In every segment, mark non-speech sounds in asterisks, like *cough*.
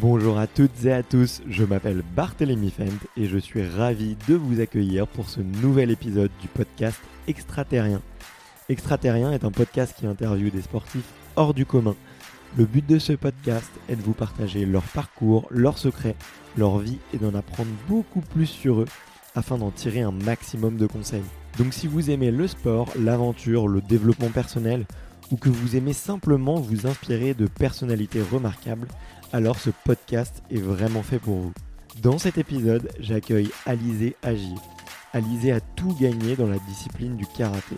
Bonjour à toutes et à tous, je m'appelle Barthélémy Fent et je suis ravi de vous accueillir pour ce nouvel épisode du podcast Extraterrien. Extraterrien est un podcast qui interviewe des sportifs hors du commun. Le but de ce podcast est de vous partager leur parcours, leurs secrets, leur vie et d'en apprendre beaucoup plus sur eux afin d'en tirer un maximum de conseils. Donc si vous aimez le sport, l'aventure, le développement personnel ou que vous aimez simplement vous inspirer de personnalités remarquables, alors ce podcast est vraiment fait pour vous. Dans cet épisode, j'accueille Alizé Agir. Alizé a tout gagné dans la discipline du karaté.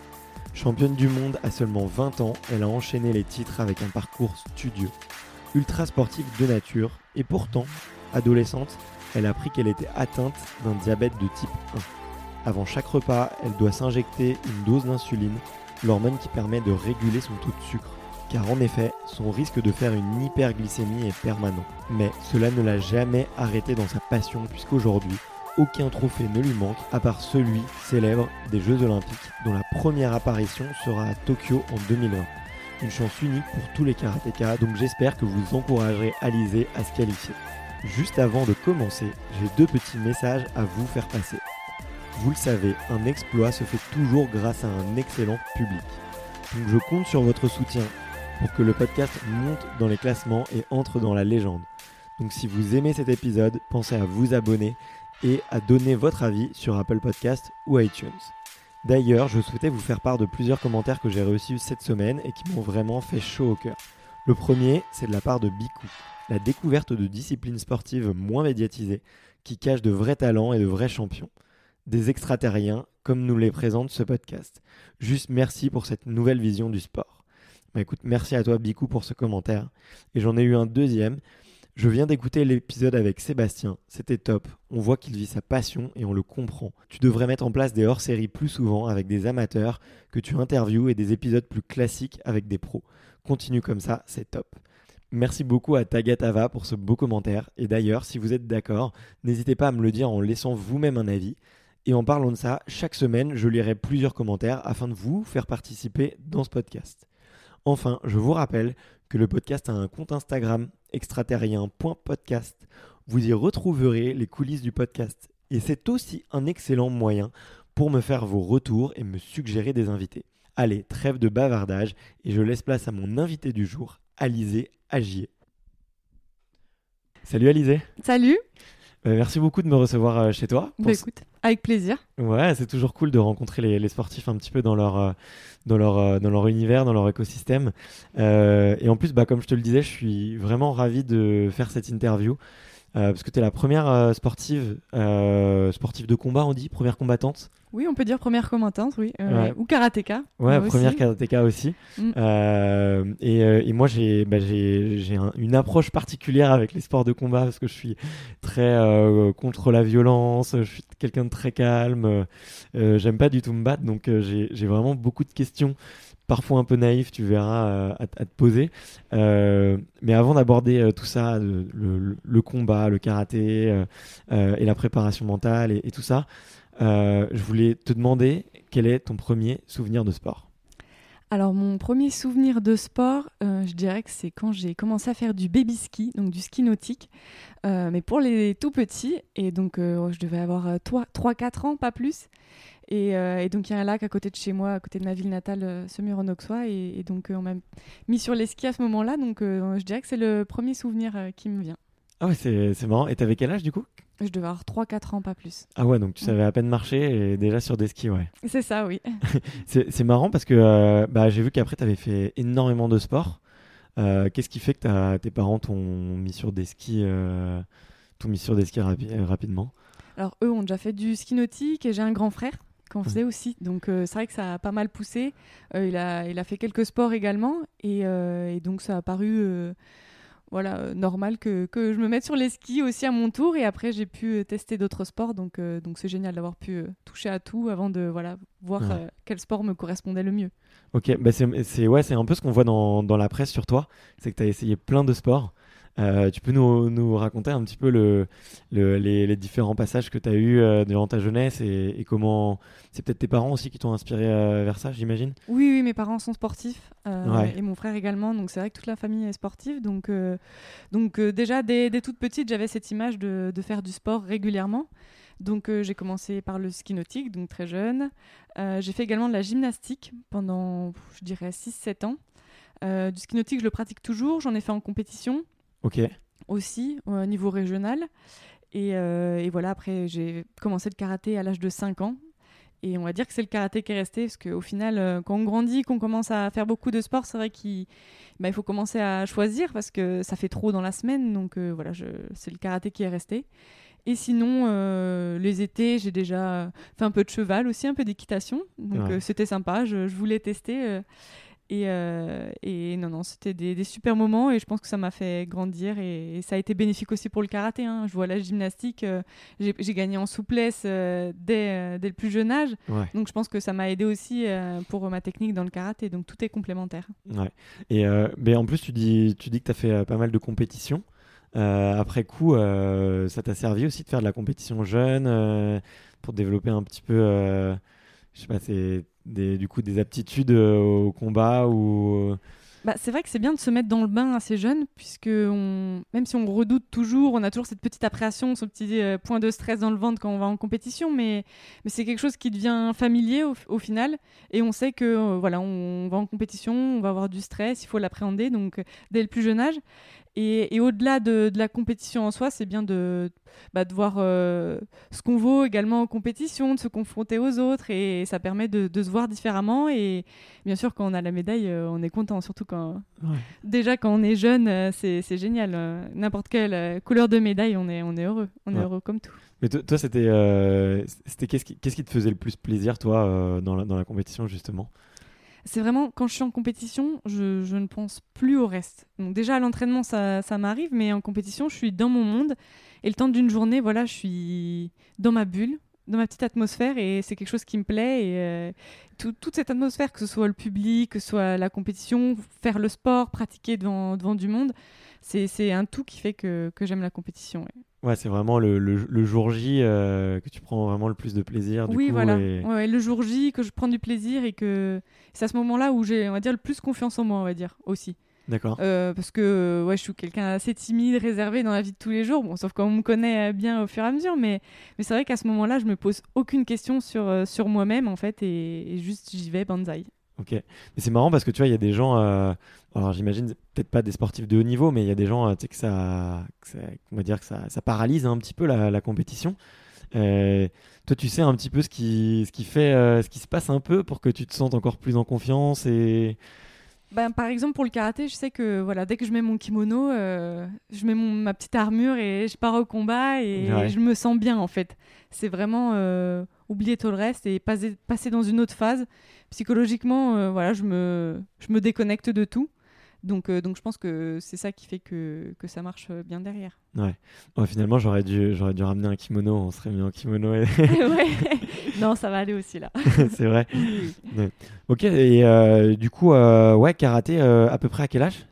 Championne du monde à seulement 20 ans, elle a enchaîné les titres avec un parcours studieux. Ultra sportive de nature, et pourtant, adolescente, elle a appris qu'elle était atteinte d'un diabète de type 1. Avant chaque repas, elle doit s'injecter une dose d'insuline, l'hormone qui permet de réguler son taux de sucre. Car en effet, son risque de faire une hyperglycémie est permanent. Mais cela ne l'a jamais arrêté dans sa passion puisqu'aujourd'hui, aucun trophée ne lui manque à part celui célèbre des Jeux Olympiques dont la première apparition sera à Tokyo en 2020. Une chance unique pour tous les karatékas, donc j'espère que vous encouragerez Alizé à se qualifier. Juste avant de commencer, j'ai deux petits messages à vous faire passer. Vous le savez, un exploit se fait toujours grâce à un excellent public. Donc je compte sur votre soutien pour que le podcast monte dans les classements et entre dans la légende. Donc si vous aimez cet épisode, pensez à vous abonner et à donner votre avis sur Apple Podcast ou iTunes. D'ailleurs, je souhaitais vous faire part de plusieurs commentaires que j'ai reçus cette semaine et qui m'ont vraiment fait chaud au cœur. Le premier, c'est de la part de Bikou, la découverte de disciplines sportives moins médiatisées qui cachent de vrais talents et de vrais champions. Des extraterriens, comme nous les présente ce podcast. Juste merci pour cette nouvelle vision du sport. Bah merci à toi Bikou pour ce commentaire. Et j'en ai eu un deuxième. Je viens d'écouter l'épisode avec Sébastien, c'était top. On voit qu'il vit sa passion et on le comprend. Tu devrais mettre en place des hors-séries plus souvent avec des amateurs que tu interviews et des épisodes plus classiques avec des pros. Continue comme ça, c'est top. Merci beaucoup à Tagatava pour ce beau commentaire. Et d'ailleurs, si vous êtes d'accord, n'hésitez pas à me le dire en laissant vous-même un avis. Et en parlant de ça, chaque semaine, je lirai plusieurs commentaires afin de vous faire participer dans ce podcast. Enfin, je vous rappelle que le podcast a un compte Instagram extraterrien.podcast. Vous y retrouverez les coulisses du podcast. Et c'est aussi un excellent moyen pour me faire vos retours et me suggérer des invités. Allez, trêve de bavardage et je laisse place à mon invité du jour, Alizé Agier. Salut Alizé. Salut. Euh, merci beaucoup de me recevoir euh, chez toi. Bah, écoute, avec plaisir. Ouais, c'est toujours cool de rencontrer les, les, sportifs un petit peu dans leur, euh, dans leur, euh, dans leur univers, dans leur écosystème. Euh, et en plus, bah, comme je te le disais, je suis vraiment ravi de faire cette interview. Parce que tu es la première sportive, sportive de combat, on dit, première combattante oui, on peut dire première combattante, oui. Euh, ouais. Ou karatéka. Ouais, première karatéka aussi. Mm. Euh, et, euh, et, moi, j'ai bah, un, une approche particulière avec les sports de combat parce que je suis très euh, contre la violence, je suis quelqu'un de très calme, euh, j'aime pas du tout me battre, donc j'ai vraiment beaucoup de questions parfois un peu naïf, tu verras, à, à, te poser. Euh, mais avant d'aborder euh, tout ça, le, combat, le karaté euh, et la préparation mentale et, tout ça, je voulais te demander quel est ton premier souvenir de sport alors mon premier souvenir de sport, euh, je dirais que c'est quand j'ai commencé à faire du baby ski, donc du ski nautique, euh, mais pour les tout petits. Et donc euh, je devais avoir 3-4 ans, pas plus. Et, et donc il y a un lac à côté de chez moi, à côté de ma ville natale, Semur-en-Auxois. Et, et, donc on m'a mis sur les skis à ce moment-là. Donc je dirais que c'est le premier souvenir qui me vient. Ah ouais, c'est marrant. Et t'avais quel âge du coup? Je devais avoir 3-4 ans, pas plus. Ah ouais, donc tu savais à peine marcher et déjà sur des skis, ouais. C'est ça, oui. *laughs* c'est marrant parce que euh, bah, j'ai vu qu'après, tu avais fait énormément de sport. Euh, Qu'est-ce qui fait que tes parents t'ont mis sur des skis, euh, mis sur des skis rapi rapidement? Alors eux ont déjà fait du ski nautique et j'ai un grand frère qui en Mhm. faisait aussi. Donc euh, c'est vrai que ça a pas mal poussé. Euh, il, a, il a fait quelques sports également et, euh, et donc ça a paru voilà, normal que, que je me mette sur les skis aussi à mon tour et après j'ai pu tester d'autres sports. Donc donc c'est génial d'avoir pu toucher à tout avant de voilà, voir Ouais. quel sport me correspondait le mieux. Ok, bah c'est ouais, c'est un peu ce qu'on voit dans, dans la presse sur toi, c'est que tu as essayé plein de sports. Euh, tu peux nous, nous raconter un petit peu le, le- les, les différents passages que tu as eus euh, durant ta jeunesse et, et comment... C'est peut-être tes parents aussi qui t'ont inspiré euh, vers ça, j'imagine? Oui, oui, mes parents sont sportifs Ouais. et mon frère également. Donc c'est vrai que toute la famille est sportive. Donc, donc déjà dès, dès toute petite, j'avais cette image de, de faire du sport régulièrement. Donc euh, j'ai commencé par le ski nautique, donc très jeune. Euh, j'ai fait également de la gymnastique pendant, je dirais, 6-7 ans. Euh, du ski nautique, je le pratique toujours. J'en ai fait en compétition Ok, aussi au niveau régional. Et, euh, et voilà, après, j'ai commencé le karaté à l'âge de 5 ans. Et on va dire que c'est le karaté qui est resté, parce qu'au final, euh, quand on grandit, qu'on commence à faire beaucoup de sport, c'est vrai qu'il bah, il faut commencer à choisir, parce que ça fait trop dans la semaine. Donc euh, voilà, je- c'est le karaté qui est resté. Et sinon, euh, les étés, j'ai déjà fait un peu de cheval aussi, un peu d'équitation. Donc Ouais. c'était sympa, je, je voulais tester. Euh, et, euh, et non, non, c'était des, des super moments et je pense que ça m'a fait grandir et, et ça a été bénéfique aussi pour le karaté. hein. Je vois la gymnastique, euh, j'ai gagné en souplesse euh, dès, dès le plus jeune âge. ouais. Donc je pense que ça m'a aidé aussi pour ma technique dans le karaté. Donc tout est complémentaire. Ouais. Et mais en plus, tu dis, tu dis que tu as fait pas mal de compétitions. Après coup, ça t'a servi aussi de faire de la compétition jeune pour développer un petit peu, je sais pas, c'est des, du coup des aptitudes euh, au combat ou. Bah, c'est vrai que c'est bien de se mettre dans le bain assez jeune, puisque même si on redoute toujours, on a toujours cette petite appréhension, ce petit euh, point de stress dans le ventre quand on va en compétition, mais, c'est quelque chose qui devient familier au, final, et on sait que euh, voilà, on va en compétition, on va avoir du stress, il faut l'appréhender, donc euh, dès le plus jeune âge. Et, et au-delà de, de la compétition en soi, c'est bien de, bah, de voir euh, ce qu'on vaut également en compétition, de se confronter aux autres, et ça permet de, de se voir différemment. Et bien sûr, quand on a la médaille, euh, on est content, surtout quand, Ouais. déjà quand on est jeune, euh, c'est génial. N'importe quelle couleur de médaille, on est, on est heureux. On Ouais. est heureux comme tout. Mais to- toi, c'était, c'était qu'est-ce qui, te faisait le plus plaisir, toi, dans, la, dans la compétition justement? C'est vraiment quand je suis en compétition, je, ne pense plus au reste. Donc déjà à l'entraînement, ça, ça m'arrive, mais en compétition, je suis dans mon monde. Et le temps d'une journée, voilà, je suis dans ma bulle, dans ma petite atmosphère, et c'est quelque chose qui me plaît. Et euh, tout- toute cette atmosphère, que ce soit le public, que ce soit la compétition, faire le sport, pratiquer devant, devant du monde, c'est un tout qui fait que, que j'aime la compétition. ouais. Ouais, c'est vraiment le, le, le jour J euh, que tu prends vraiment le plus de plaisir. Du oui, coup, voilà. et- ouais, le jour J, que je prends du plaisir et que c'est à ce moment-là où j'ai, on va dire, le plus confiance en moi, on va dire, aussi. D'accord. Euh, parce que ouais, je suis quelqu'un assez timide, réservé dans la vie de tous les jours, bon, sauf quand on me connaît euh, bien au fur et à mesure, mais, mais c'est vrai qu'à ce moment-là, je me pose aucune question sur, euh, sur moi-même, en fait, et, et juste j'y vais, banzai. Ok. Mais c'est marrant parce que tu vois, il y a des gens. euh, alors j'imagine peut-être pas des sportifs de haut niveau, mais il y a des gens, euh, tu sais, que ça, que ça- on va dire que ça, ça paralyse un petit peu la, la compétition. Euh, toi, tu sais un petit peu ce qui, ce qui fait, euh, ce qui se passe un peu pour que tu te sentes encore plus en confiance et. Ben, par exemple, pour le karaté, je sais que voilà, dès que je mets mon kimono, euh, je mets mon, ma petite armure et je pars au combat et Ouais. je me sens bien en fait. C'est vraiment euh, oublier tout le reste et passer, passer dans une autre phase. Psychologiquement, euh, voilà, je me, je me déconnecte de tout. Donc, euh, donc je pense que c'est ça qui fait que, que ça marche euh, bien derrière. Ouais. Ouais, finalement, j'aurais dû, j'aurais dû ramener un kimono. On serait mis en kimono. et- *laughs* *laughs* ouais. Non, ça va aller aussi là. *laughs* c'est vrai. Ouais. Ok. Et euh, du coup, euh, ouais, karaté. à peu près à quel âge?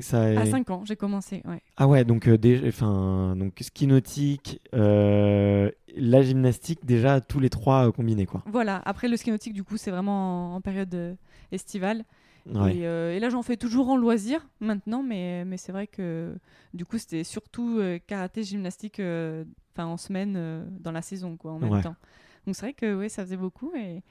Ça. À est- 5 ans, j'ai commencé. Ouais. Ah ouais, donc enfin, donc ski nautique, la gymnastique, déjà tous les trois combinés quoi. Voilà, après le ski nautique, du coup, c'est vraiment en, en période estivale. Ouais. Et, euh, et là, j'en fais toujours en loisir maintenant, mais, mais c'est vrai que du coup, c'était surtout euh, karaté, gymnastique euh, en semaine dans la saison, quoi, en même Ouais. temps. Donc c'est vrai que ouais, ça faisait beaucoup. Et,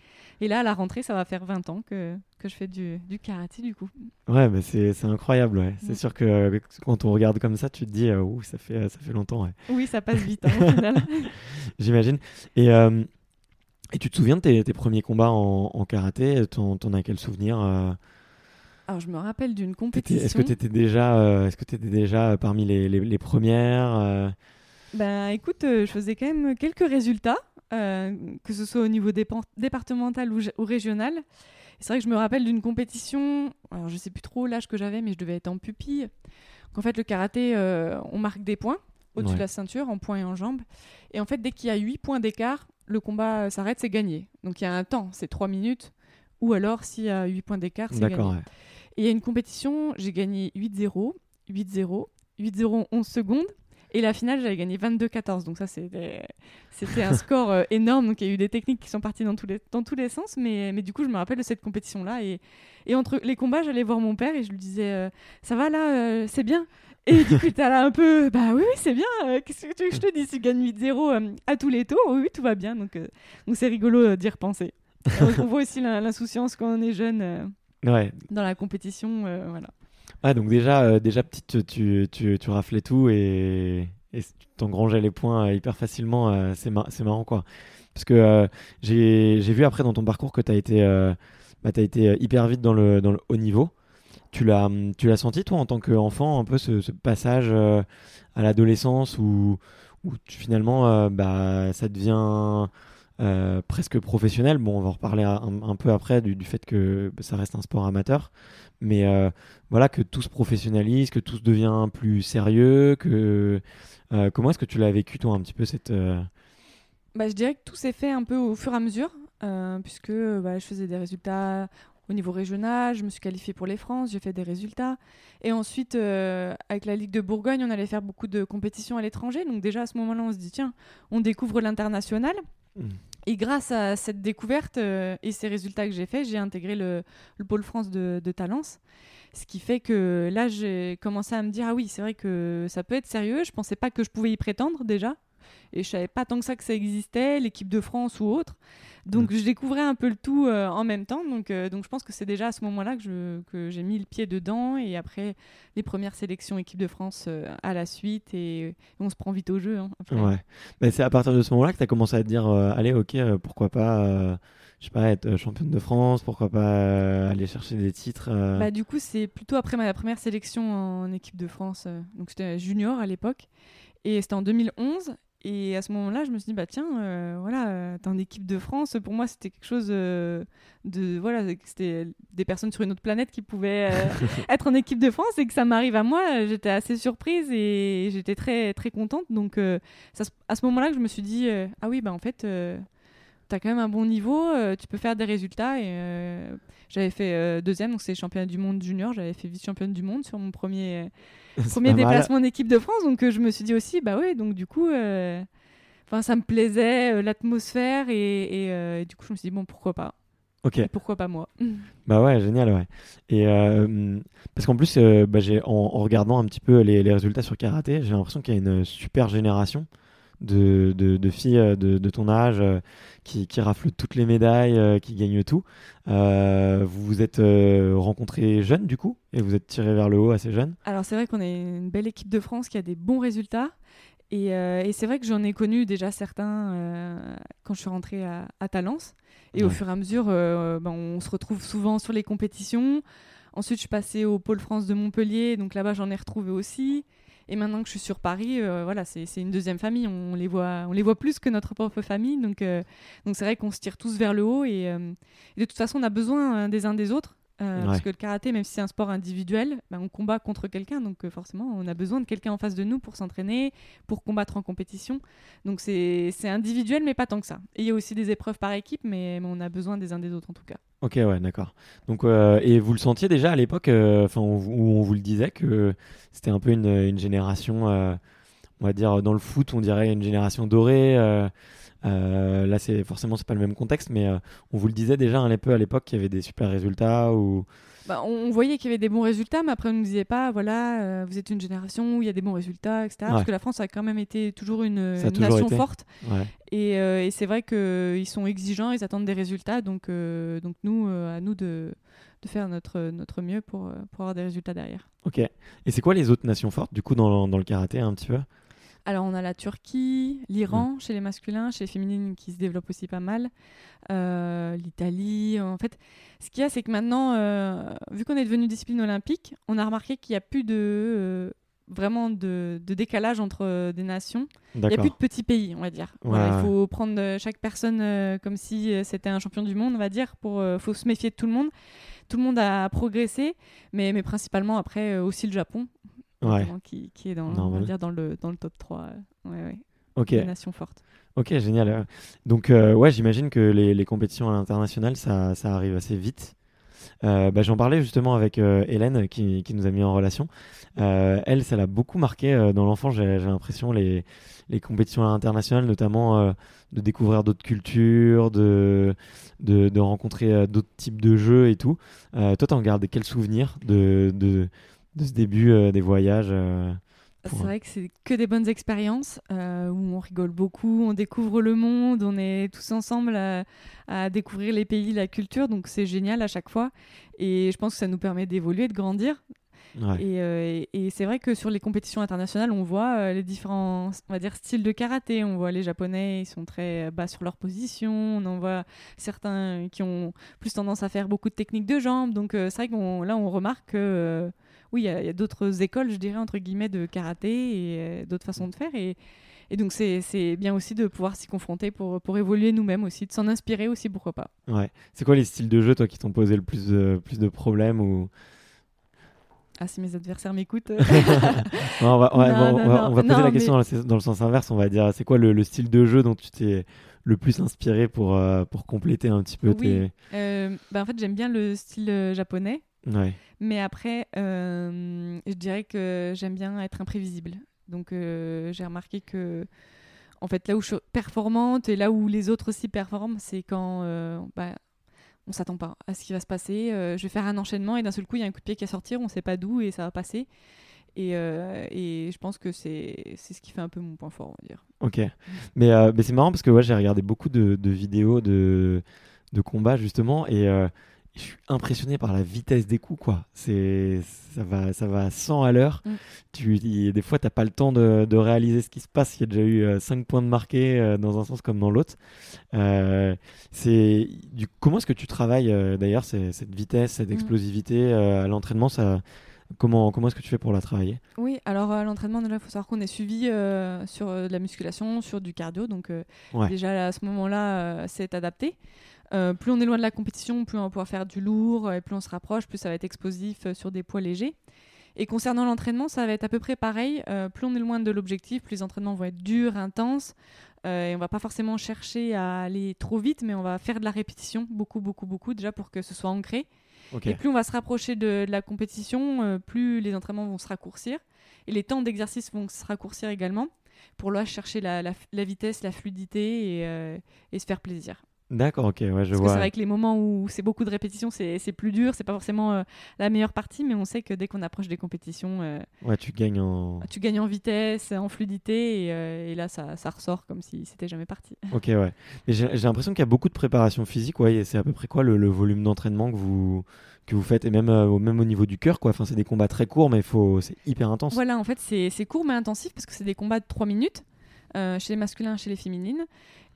et là, à la rentrée, ça va faire 20 ans que, que je fais du, du karaté, du coup. Ouais, mais c'est c'est incroyable, ouais. C'est sûr que quand on regarde comme ça, tu te dis, ouh, ça fait ça fait longtemps, ouais. Oui, ça passe vite, hein. *laughs* *laughs* J'imagine. Et et tu te souviens de tes, tes premiers combats en, en karaté? T'en as quel souvenir Alors, je me rappelle d'une compétition. Est-ce que tu étais déjà, euh, est-ce que t'étais déjà parmi les, les, les premières euh, Ben écoute, je faisais quand même quelques résultats, que ce soit au niveau départemental ou, ou régional. C'est vrai que je me rappelle d'une compétition, alors je sais plus trop l'âge que j'avais, mais je devais être en pupille. En fait, le karaté, on marque des points au-dessus de la ceinture, en points et en jambes. Et en fait, dès qu'il y a 8 points d'écart, le combat s'arrête, c'est gagné. Donc il y a un temps, c'est 3 minutes. Ou alors, s'il y a 8 points d'écart, c'est gagné. Et il y a une compétition, j'ai gagné 8-0, 8-0, 8-0 11 secondes. Et la finale, j'avais gagné 22-14. Donc ça, c'était un *laughs* score euh, énorme. Donc il y a eu des techniques qui sont parties dans tous les, dans tous les sens. Mais, mais du coup, je me rappelle de cette compétition-là. Et, et entre les combats, j'allais voir mon père et je lui disais, euh, ça va là, euh, c'est bien? Et du coup, t'as là un peu, bah oui, oui, c'est bien. Qu'est-ce que tu veux que je te dise Tu gagnes 8-0 à tous les tours. Oui, tout va bien. Donc donc c'est rigolo d'y repenser. *laughs* on, voit aussi l'insouciance quand on est jeune ouais. dans la compétition. voilà. Ah, donc déjà, euh, déjà petite, tu, tu, tu, raflais tout et, et t'engrangeais les points euh, hyper facilement. Euh, c'est, marrant, quoi. Parce que j'ai, j'ai vu après dans ton parcours que tu as été, bah, été hyper vite dans le, dans le haut niveau. Tu l'as, tu l'as senti, toi, en tant qu'enfant, un peu ce, ce passage à l'adolescence où, où finalement, bah, ça devient euh, presque professionnel. Bon, on va en reparler un, peu après du, fait que ça reste un sport amateur, mais euh, voilà que tout se professionnalise, que tout se devient plus sérieux. Que euh, comment est-ce que tu l'as vécu toi un petit peu cette bah, je dirais que tout s'est fait un peu au fur et à mesure, puisque bah, je faisais des résultats au niveau régional, je me suis qualifiée pour les France, j'ai fait des résultats. Et ensuite, avec la Ligue de Bourgogne, on allait faire beaucoup de compétitions à l'étranger. Donc déjà, à ce moment-là, on se dit, tiens, on découvre l'international. Et grâce à cette découverte euh, et ces résultats que j'ai faits, j'ai intégré le, pôle France de, Talence. Ce qui fait que là, j'ai commencé à me dire, ah oui, c'est vrai que ça peut être sérieux. Je pensais pas que je pouvais y prétendre déjà. Et je savais pas tant que ça que ça existait, l'équipe de France ou autre. Donc mm. je découvrais un peu le tout euh, en même temps. Donc, euh, donc je pense que c'est déjà à ce moment-là que, que j'ai mis le pied dedans. Et après, les premières sélections équipe de France euh, à la suite. Et, on se prend vite au jeu. Hein, ouais. Mais c'est à partir de ce moment-là que tu as commencé à te dire allez, ok, pourquoi pas je sais pas, être championne de France, pourquoi pas aller chercher des titres bah, Du coup, c'est plutôt après ma première sélection en équipe de France. donc, c'était junior à l'époque. Et c'était en 2011. Et à ce moment-là, je me suis dit, bah tiens, euh, voilà, euh, t'es en équipe de France. Pour moi, c'était quelque chose euh, de. Voilà, c'était des personnes sur une autre planète qui pouvaient *laughs* être en équipe de France et que ça m'arrive à moi. J'étais assez surprise et j'étais très, très contente. Donc, ça, à ce moment-là, je me suis dit, ah oui, bah en fait, t'as quand même un bon niveau, tu peux faire des résultats. Et j'avais fait deuxième, donc c'est championnat du monde junior. J'avais fait vice-championne du monde sur mon premier *laughs* premier déplacement en équipe de France. Donc euh, je me suis dit aussi, bah ouais, donc du coup, euh, enfin ça me plaisait, euh, l'atmosphère, et, du coup je me suis dit, bon, pourquoi pas Ok. pourquoi pas moi *laughs* Bah ouais, génial, ouais. Et parce qu'en plus, bah, en, regardant un petit peu les, les résultats sur karaté, j'ai l'impression qu'il y a une super génération de, de, filles euh, de, ton âge euh, qui, qui, raflent toutes les médailles, euh, qui gagnent tout. vous vous êtes rencontrés jeunes du coup et vous êtes tirés vers le haut assez jeunes Alors c'est vrai qu'on est une belle équipe de France qui a des bons résultats. Et, et c'est vrai que j'en ai connu déjà certains quand je suis rentrée à, à Talence. Et au fur et à mesure, ben, on se retrouve souvent sur les compétitions. Ensuite, je suis passée au Pôle France de Montpellier, donc là-bas, j'en ai retrouvé aussi. Et maintenant que je suis sur Paris, euh, voilà, c'est une deuxième famille. On les voit, on les voit plus que notre propre famille. Donc, euh, donc c'est vrai qu'on se tire tous vers le haut. Et, euh, de toute façon, on a besoin des uns des autres. Parce que le karaté, même si c'est un sport individuel, ben, on combat contre quelqu'un, donc forcément, on a besoin de quelqu'un en face de nous pour s'entraîner, pour combattre en compétition. Donc c'est individuel, mais pas tant que ça. Et il y a aussi des épreuves par équipe, mais on a besoin des uns des autres en tout cas. Ok, ouais, d'accord. Donc, euh, et vous le sentiez déjà à l'époque, euh, où, on vous le disait que c'était un peu une, une génération, euh, on va dire dans le foot, on dirait une génération dorée. là, c'est forcément c'est pas le même contexte, mais on vous le disait déjà un peu à l'époque qu'il y avait des super résultats ou bah, on, voyait qu'il y avait des bons résultats, mais après on ne nous disait pas, voilà, euh, vous êtes une génération où il y a des bons résultats, etc. Parce que la France a quand même été toujours une, nation forte. Et, euh, et c'est vrai qu'ils sont exigeants, ils attendent des résultats. Donc, euh, donc nous, à nous de, de, faire notre, notre mieux pour, pour avoir des résultats derrière. Ok. Et c'est quoi les autres nations fortes, du coup, dans, dans le karaté, un petit peu? Alors, on a la Turquie, l'Iran chez les masculins, chez les féminines qui se développent aussi pas mal, l'Italie. En fait, ce qu'il y a, c'est que maintenant, euh, vu qu'on est devenu discipline olympique, on a remarqué qu'il n'y a plus de, euh, vraiment de, de décalage entre des nations. Il n'y a plus de petits pays, on va dire. Voilà, il faut prendre euh, chaque personne euh, comme si euh, c'était un champion du monde, on va dire. Pour, euh, faut se méfier de tout le monde. Tout le monde a progressé, mais, mais principalement après euh, aussi le Japon, Ouais. qui, qui est dans, on Normal. va dire dans, le, dans le top 3 euh, ouais, ouais, Ok. des nations fortes. Ok, génial. Donc, euh, ouais, j'imagine que les, les compétitions à l'international, ça, ça arrive assez vite. Euh, bah, J'en parlais justement avec euh, Hélène qui, qui nous a mis en relation. Elle, ça l'a beaucoup marqué dans l'enfance, j'ai l'impression, les, les compétitions à l'international, notamment de découvrir d'autres cultures, de, de, de rencontrer d'autres types de jeux et tout. Toi, t'en gardes quel souvenir de, de, de ce début euh, des voyages euh, C'est pour- vrai que c'est que des bonnes expériences euh, où on rigole beaucoup, on découvre le monde, on est tous ensemble à, à découvrir les pays, la culture, donc c'est génial à chaque fois. Et je pense que ça nous permet d'évoluer, de grandir. Ouais. Et, euh, et- et c'est vrai que sur les compétitions internationales, on voit euh, les différents, on va dire, styles de karaté. On voit les Japonais, ils sont très bas sur leur position. On en voit certains qui ont plus tendance à faire beaucoup de techniques de jambes. Donc c'est vrai qu'on là, on remarque que oui, il y a, d'autres écoles, je dirais entre guillemets, de karaté et euh, d'autres façons de faire. Et, et donc c'est bien aussi de pouvoir s'y confronter pour, pour évoluer nous-mêmes aussi, de s'en inspirer aussi, pourquoi pas. Ouais. C'est quoi les styles de jeu, toi, qui t'ont posé le plus de, plus de problèmes ou... Ah, si mes adversaires m'écoutent. on va, poser la question dans, le, dans le sens inverse. On va dire, c'est quoi le, le style de jeu dont tu t'es le plus inspiré pour, euh, pour compléter un petit peu Oui. tes... Euh, bah, en fait, j'aime bien le style japonais. Ouais. Mais après, euh, je dirais que j'aime bien être imprévisible. Donc, euh, j'ai remarqué que, en fait, là où je suis performante et là où les autres aussi performent, c'est quand euh, bah, on s'attend pas à ce qui va se passer. Euh, je vais faire un enchaînement et d'un seul coup, il y a un coup de pied qui va sortir, on sait pas d'où et ça va passer. Et, euh, et je pense que c'est c'est ce qui fait un peu mon point fort, on va dire. Ok. Mais, euh, mais c'est marrant parce que ouais, j'ai regardé beaucoup de, de vidéos de, de combats justement et euh, je suis impressionné par la vitesse des coups. quoi. C'est ça va, ça va à 100 à l'heure. Mm. Tu, y- des fois, t'as pas le temps de, de réaliser ce qui se passe. Il y a déjà eu 5 points de marqués euh, dans un sens comme dans l'autre. Euh, c'est du comment est-ce que tu travailles euh, d'ailleurs cette vitesse, cette Mm. explosivité euh, à l'entraînement ça Comment, comment est-ce que tu fais pour la travailler? Oui, alors à l'entraînement, déjà, il faut savoir qu'on est suivi euh, sur euh, de la musculation, sur du cardio. Donc, euh, Ouais. déjà à ce moment-là, euh, c'est adapté. Euh, plus on est loin de la compétition, plus on va pouvoir faire du lourd, et plus on se rapproche, plus ça va être explosif euh, sur des poids légers. Et concernant l'entraînement, ça va être à peu près pareil. Euh, plus on est loin de l'objectif, plus les entraînements vont être durs, intenses. Euh, et on va pas forcément chercher à aller trop vite, mais on va faire de la répétition, beaucoup, beaucoup, beaucoup, déjà pour que ce soit ancré. Et plus on va se rapprocher de, de la compétition, euh, plus les entraînements vont se raccourcir. Et les temps d'exercice vont se raccourcir également pour là chercher la, la- la vitesse, la fluidité et, euh, et se faire plaisir. D'accord, ok, ouais, je Parce vois. c'est vrai que les moments où c'est beaucoup de répétitions, c'est plus dur, c'est pas forcément euh, la meilleure partie, mais on sait que dès qu'on approche des compétitions, euh, Ouais, tu gagnes en. tu gagnes en vitesse, en fluidité, et, euh, et là ça, ça ressort comme si c'était jamais parti. *laughs* Ok, ouais. Mais j'ai l'impression qu'il y a beaucoup de préparation physique, ouais. et C'est à peu près quoi le, le volume d'entraînement que vous, que vous faites, et même, au- même au niveau du cœur, quoi. Enfin, c'est des combats très courts, mais faut... c'est hyper intense. Voilà, en fait, c'est c'est court mais intensif parce que c'est des combats de 3 minutes euh, chez les masculins, chez les féminines.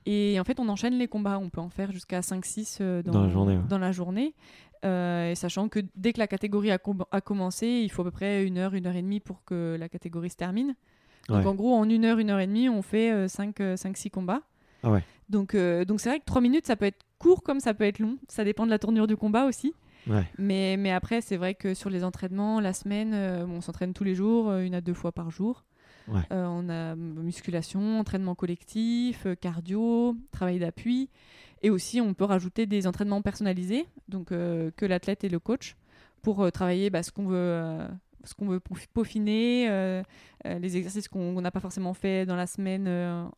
Et en fait, on enchaîne les combats. On peut en faire jusqu'à 5-6 euh, dans, Dans la journée, ouais. dans la journée. Euh, sachant que dès que la catégorie a, com- a commencé, il faut à peu près une heure, une heure et demie pour que la catégorie se termine. Donc Ouais. en gros, en une heure, une heure et demie, on fait 5-6 combats. Ah ouais. Donc euh, donc c'est vrai que 3 minutes, ça peut être court comme ça peut être long. Ça dépend de la tournure du combat aussi. Ouais. Mais, mais après, c'est vrai que sur les entraînements, la semaine, euh, on s'entraîne tous les jours, euh, une à deux fois par jour. Ouais. Euh, on a musculation, entraînement collectif, euh, cardio, travail d'appui. Et aussi, on peut rajouter des entraînements personnalisés, donc euh, que l'athlète et le coach, pour euh, travailler bah, ce qu'on veut, ce qu'on veut peau- peaufiner, les exercices qu'on n'a pas forcément fait dans la semaine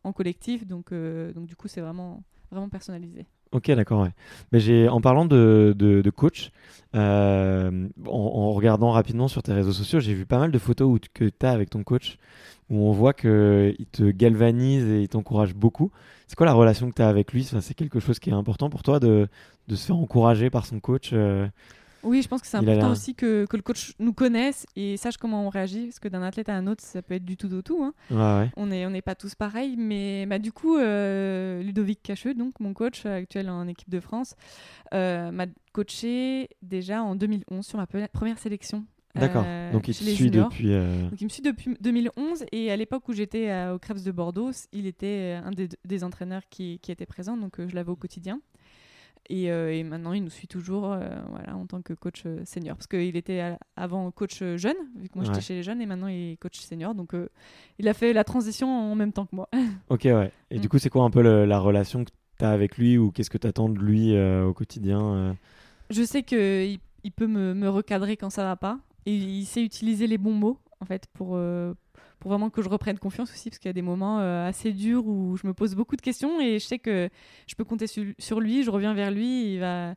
en collectif. Donc, donc du coup, c'est vraiment, vraiment personnalisé. Ok, d'accord, ouais. Mais j'ai, en parlant de, de, de coach, euh, en, en regardant rapidement sur tes réseaux sociaux, j'ai vu pas mal de photos où, que tu as avec ton coach, où on voit qu'il te galvanise et il t'encourage beaucoup. C'est quoi la relation que tu as avec lui? Enfin, C'est quelque chose qui est important pour toi de, de se faire encourager par son coach euh, Oui, je pense que c'est important aussi que, que le coach nous connaisse et sache comment on réagit, parce que d'un athlète à un autre, ça peut être du tout au tout. hein. Ouais, ouais. On n'est on pas tous pareils, mais bah, du coup, euh, Ludovic Cacheux, donc mon coach euh, actuel en équipe de France, euh, m'a coaché déjà en 2011 sur ma première sélection D'accord. euh, Donc il te suit depuis. euh, Donc il me suit depuis 2011 et à l'époque où j'étais au Krebs de Bordeaux, il était euh, un des, des entraîneurs qui, qui était présent, donc je l'avais au quotidien. Et, euh, et maintenant, il nous suit toujours euh, voilà, en tant que coach euh, senior. Parce qu'il était à- avant coach jeune, vu que moi j'étais Ouais. chez les jeunes, et maintenant il est coach senior. Donc il a fait la transition en même temps que moi. *laughs* Ok, ouais. Et Mm. du coup, c'est quoi un peu le- la relation que tu as avec lui ou qu'est-ce que tu attends de lui au quotidien Je sais qu'il il peut me, me recadrer quand ça va pas. Et il sait utiliser les bons mots, en fait, pour, euh, pour vraiment que je reprenne confiance aussi. Parce qu'il y a des moments euh, assez durs où je me pose beaucoup de questions et je sais que je peux compter su- sur lui. Je reviens vers lui. Il va...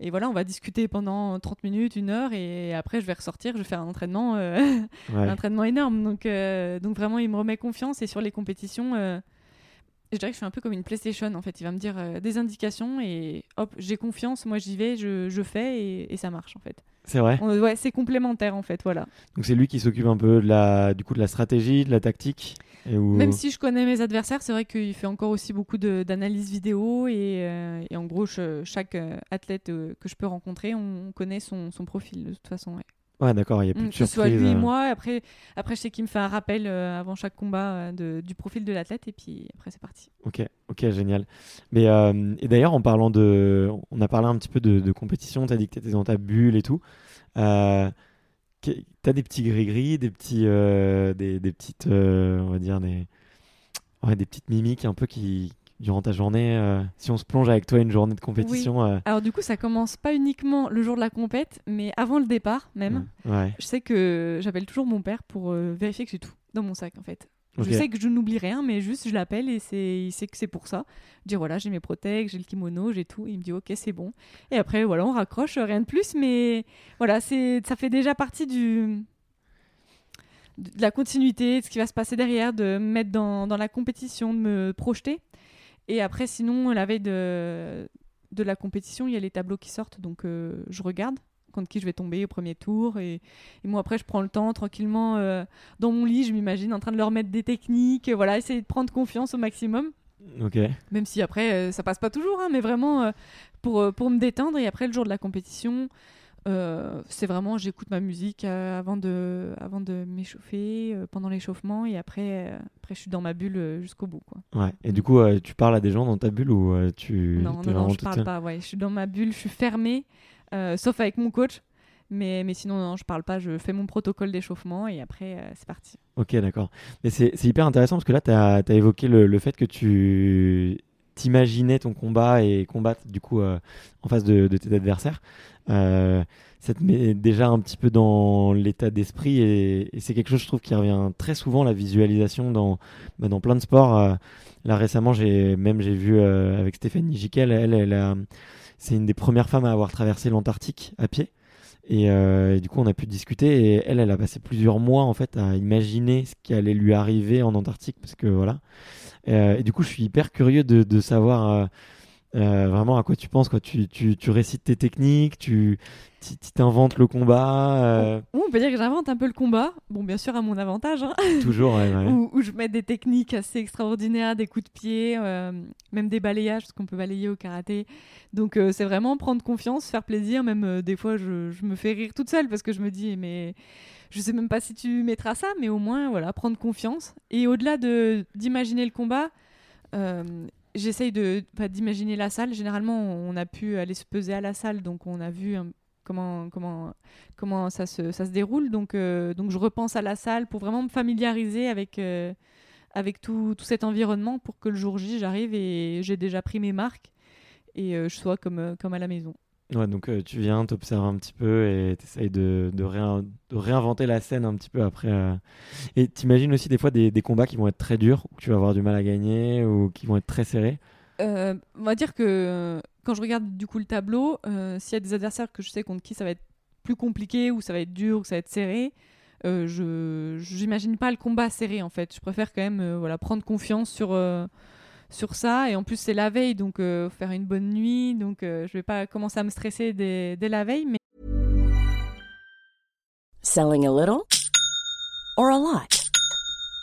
Et voilà, on va discuter pendant 30 minutes, une heure. Et après, je vais ressortir. Je vais faire un entraînement, euh, *laughs* Ouais. un entraînement énorme. Donc, euh, donc vraiment, il me remet confiance. Et sur les compétitions. euh, je dirais que je suis un peu comme une PlayStation en fait. Il va me dire des indications et hop, j'ai confiance, moi j'y vais, je, je fais et, et ça marche en fait. C'est vrai. On- ouais, c'est complémentaire en fait, voilà. Donc c'est lui qui s'occupe un peu de la, du coup, de la stratégie, de la tactique. Et où... Même si je connais mes adversaires, c'est vrai qu'il fait encore aussi beaucoup d'analyses vidéo et, euh, et en gros, je- chaque euh, athlète euh, que je peux rencontrer, on connaît son, son profil de toute façon. ouais. Ouais, d'accord. Il y a plus Mm, de que ce soit surprise. lui et euh. moi, après, après je sais qu'il me fait un rappel euh, avant chaque combat euh, de- du profil de l'athlète et puis après c'est parti. Ok, ok, génial. Mais euh, et d'ailleurs, en parlant de, on a parlé un petit peu de, de compétition. T'as dit que t'étais dans ta bulle et tout. Que- T'as des petits gris-gris, des petits, des, des petites, on va dire des, ouais, des petites mimiques un peu qui durant ta journée. euh, si on se plonge avec toi une journée de compétition. euh, Alors du coup, ça commence pas uniquement le jour de la compète, mais avant le départ même. ouais. Je sais que j'appelle toujours mon père pour euh, vérifier que j'ai tout dans mon sac en fait. Je sais que je n'oublie rien, mais juste je l'appelle et c'est, il sait que c'est pour ça. Dire voilà, j'ai mes protèges, j'ai le kimono, j'ai tout. Il me dit ok, c'est bon. Et après voilà, on raccroche, rien de plus, mais voilà, c'est, ça fait déjà partie du de la continuité, de ce qui va se passer derrière, de me mettre dans, dans la compétition, de me projeter. Et après, sinon, la veille de, de la compétition, il y a les tableaux qui sortent, donc euh, je regarde contre qui je vais tomber au premier tour. Et, et moi, après, je prends le temps tranquillement euh, dans mon lit, je m'imagine en train de leur mettre des techniques, voilà, essayer de prendre confiance au maximum. Ok. Même si après, euh, ça passe pas toujours, hein, mais vraiment euh, pour, pour me détendre. Et après, le jour de la compétition, euh, c'est vraiment, j'écoute ma musique euh, avant de, avant de m'échauffer, euh, pendant l'échauffement. Et après, après, je suis dans ma bulle jusqu'au bout. Quoi. Ouais. Et du coup, tu parles à des gens dans ta bulle ou tu non, non, non, je parle pas. Ouais. Je suis dans ma bulle, je suis fermée, sauf avec mon coach. Mais, mais sinon, non, je parle pas. Je fais mon protocole d'échauffement et après, c'est parti. Ok, d'accord. Mais c'est c'est hyper intéressant parce que là, tu as, évoqué le, le fait que tu t'imaginais ton combat et combattre du coup euh, en face de, tes adversaires. Euh, ça te met déjà un petit peu dans l'état d'esprit et, c'est quelque chose, je trouve, qui revient très souvent, la visualisation dans, bah, dans plein de sports. Euh, là, récemment, j'ai même j'ai vu avec Stéphanie Jiquel, elle, elle c'est une des premières femmes à avoir traversé l'Antarctique à pied. Et, euh, du coup, on a pu discuter. Et elle, elle a passé plusieurs mois en fait à imaginer ce qui allait lui arriver en Antarctique, parce que voilà. Euh, et du coup, je suis hyper curieux de, de savoir euh, vraiment à quoi tu penses. Quoi. Tu, tu, tu récites tes techniques, tu t'inventes le combat, euh, on peut dire que j'invente un peu le combat. Bon, bien sûr, à mon avantage. hein. *laughs* toujours. ouais, ouais. où, où je mets des techniques assez extraordinaires, des coups de pied, euh, même des balayages, parce qu'on peut balayer au karaté. Donc c'est vraiment prendre confiance, faire plaisir. Même des fois, je, je me fais rire toute seule parce que je me dis, mais je sais même pas si tu mettras ça, mais au moins, voilà, prendre confiance. Et au-delà de d'imaginer le combat, euh, j'essaye de d'imaginer la salle. Généralement, on a pu aller se peser à la salle, donc on a vu. un- Comment, comment, comment ça, se, ça se déroule. Donc, euh, donc je repense à la salle pour vraiment me familiariser avec, euh, avec tout, tout cet environnement pour que le jour J, j'arrive et j'ai déjà pris mes marques et euh, je sois comme, comme à la maison. Ouais, donc euh, tu viens, t'observes un petit peu et t'essayes de, de, réin- de réinventer la scène un petit peu après. euh. Et t'imagines aussi des fois des, combats qui vont être très durs, où tu vas avoir du mal à gagner ou qui vont être très serrés? Euh, on va dire que euh, quand je regarde du coup le tableau, s'il y a des adversaires que je sais contre qui ça va être plus compliqué ou ça va être dur ou ça va être serré, je j'imagine pas le combat serré en fait. Je préfère quand même voilà prendre confiance sur sur ça et en plus c'est la veille donc euh, faire une bonne nuit donc euh, je vais pas commencer à me stresser dès, la veille mais Selling a little or a lot?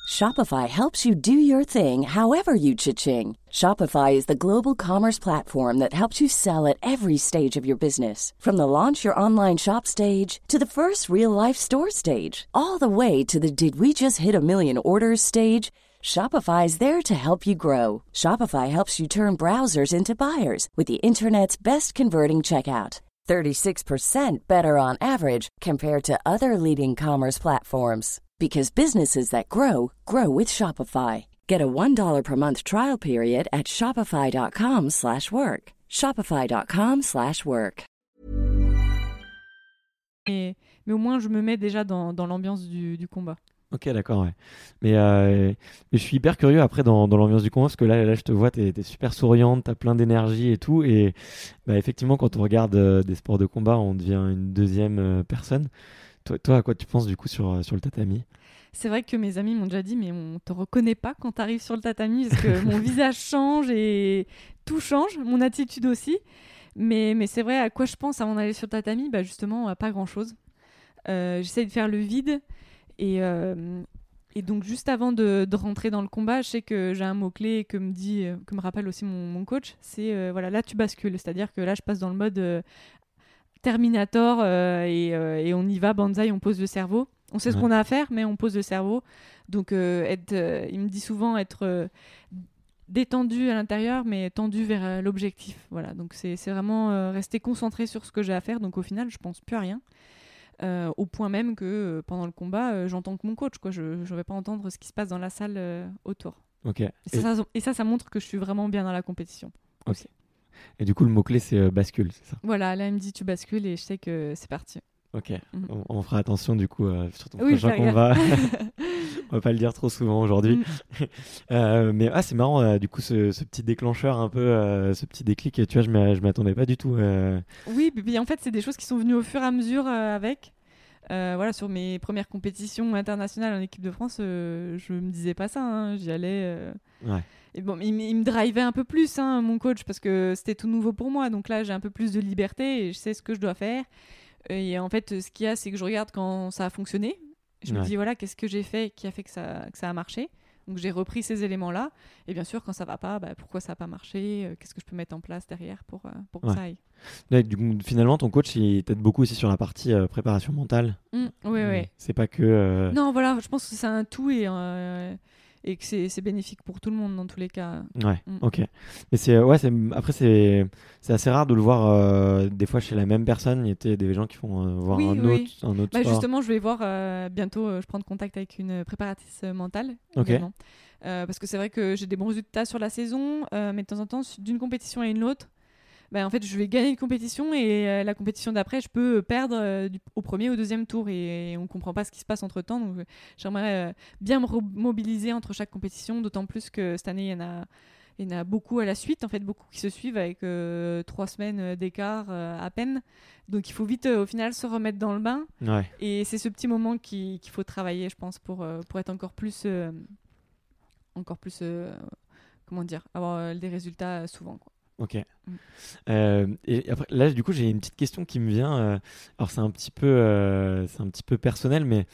Shopify helps you do your thing however you cha-ching. Shopify is the global commerce platform that helps you sell at every stage of your business. From the launch your online shop stage to the first real life store stage, all the way to the did we just hit a million orders stage. Shopify is there to help you grow. Shopify helps you turn browsers into buyers with the internet's best converting checkout. 36% better on average compared to other leading commerce platforms because businesses that grow grow with Shopify. Get a $1 per month trial period at shopify.com/work. shopify.com/work. Mais, mais au moins, je me mets déjà dans, dans l'ambiance du, du combat. Ok, d'accord, ouais. Mais, euh, mais je suis hyper curieux après dans, dans l'ambiance du combat parce que là, là je te vois, t'es es super souriante, t'as plein d'énergie et tout. Et bah, effectivement, quand on regarde euh, des sports de combat, on devient une deuxième euh, personne. Toi, toi, à quoi tu penses du coup sur, sur le tatami? C'est vrai que mes amis m'ont déjà dit, mais on te reconnaît pas quand tu arrives sur le tatami parce que mon *laughs* visage change et tout change, mon attitude aussi. Mais, mais c'est vrai, à quoi je pense avant d'aller sur le tatami? Bah Justement, à pas grand chose. Euh, J'essaie de faire le vide. Et, euh, et donc, juste avant de, de, rentrer dans le combat, je sais que j'ai un mot-clé que me dit, que me rappelle aussi mon, mon coach c'est euh, voilà, là tu bascules. C'est-à-dire que là, je passe dans le mode euh, Terminator euh, et, et, on y va, banzai, on pose le cerveau. On sait ouais. ce qu'on a à faire, mais on pose le cerveau. Donc, être, il me dit souvent être détendu à l'intérieur, mais tendu vers l'objectif. Voilà, donc c'est vraiment rester concentré sur ce que j'ai à faire. Donc au final, je pense plus à rien. Euh, au point même que euh, pendant le combat, j'entends que mon coach, quoi. Je ne vais pas entendre ce qui se passe dans la salle autour. Ok. Et, et... Ça, ça, et, ça, ça, montre que je suis vraiment bien dans la compétition. Aussi. Et du coup, le mot-clé, c'est bascule, c'est ça? Voilà, là, il me dit tu bascules et je sais que c'est parti. Ok, mmh. on, on, fera attention du coup euh, sur ton oui, prochain combat. *laughs* on va pas le dire trop souvent aujourd'hui. Mmh. *laughs* euh, mais ah, c'est marrant, euh, du coup, ce, ce, petit déclencheur, un peu, euh, ce petit déclic, tu vois, je m'attendais pas du tout. euh. Oui, en fait, c'est des choses qui sont venues au fur et à mesure avec. voilà, sur mes premières compétitions internationales en équipe de France, je me disais pas ça, hein, j'y allais. Ouais. Et bon, il, il, me drivait un peu plus, hein, mon coach, parce que c'était tout nouveau pour moi. Donc là, j'ai un peu plus de liberté et je sais ce que je dois faire. Et en fait, ce qu'il y a, c'est que je regarde quand ça a fonctionné. Je ouais. me dis, voilà, qu'est-ce que j'ai fait qui a fait que ça, que ça a marché Donc j'ai repris ces éléments-là. Et bien sûr, quand ça va pas, bah, pourquoi ça n'a pas marché Qu'est-ce que je peux mettre en place derrière pour, pour que ça aille Là, du coup, Finalement, ton coach, il t'aide beaucoup aussi sur la partie euh, préparation mentale. Mmh, oui, oui. C'est pas que. Euh... Non, voilà, je pense que c'est un tout et. Euh, et que c'est bénéfique pour tout le monde dans tous les cas. Ouais, mm. ok. Mais c'est ouais, après c'est c'est assez rare de le voir euh, des fois chez la même personne. Il y a des gens qui font euh, voir oui, un, oui. Autre, un autre bah. Justement, je vais voir euh, bientôt. je prends contact avec une préparatrice mentale. Ok. Parce que c'est vrai que j'ai des bons résultats sur la saison, mais de temps en temps, d'une compétition à une autre, bah, en fait, je vais gagner une compétition et euh, la compétition d'après, je peux perdre euh, du, au premier ou au deuxième tour et, et on comprend pas ce qui se passe entre temps. Donc, j'aimerais euh, bien me mobiliser entre chaque compétition, d'autant plus que cette année, il y en a. Il y en a beaucoup à la suite, en fait, beaucoup qui se suivent avec euh, trois semaines d'écart euh, à peine. Donc il faut vite, euh, au final, se remettre dans le bain. Ouais. Et c'est ce petit moment qu'il qu faut travailler, je pense, pour, pour être encore plus. encore plus. comment dire Avoir des résultats souvent. Quoi. Ok. Mm. Euh, et après, là, du coup, j'ai une petite question qui me vient. Euh, alors, c'est un petit peu, euh, c'est un petit peu personnel, mais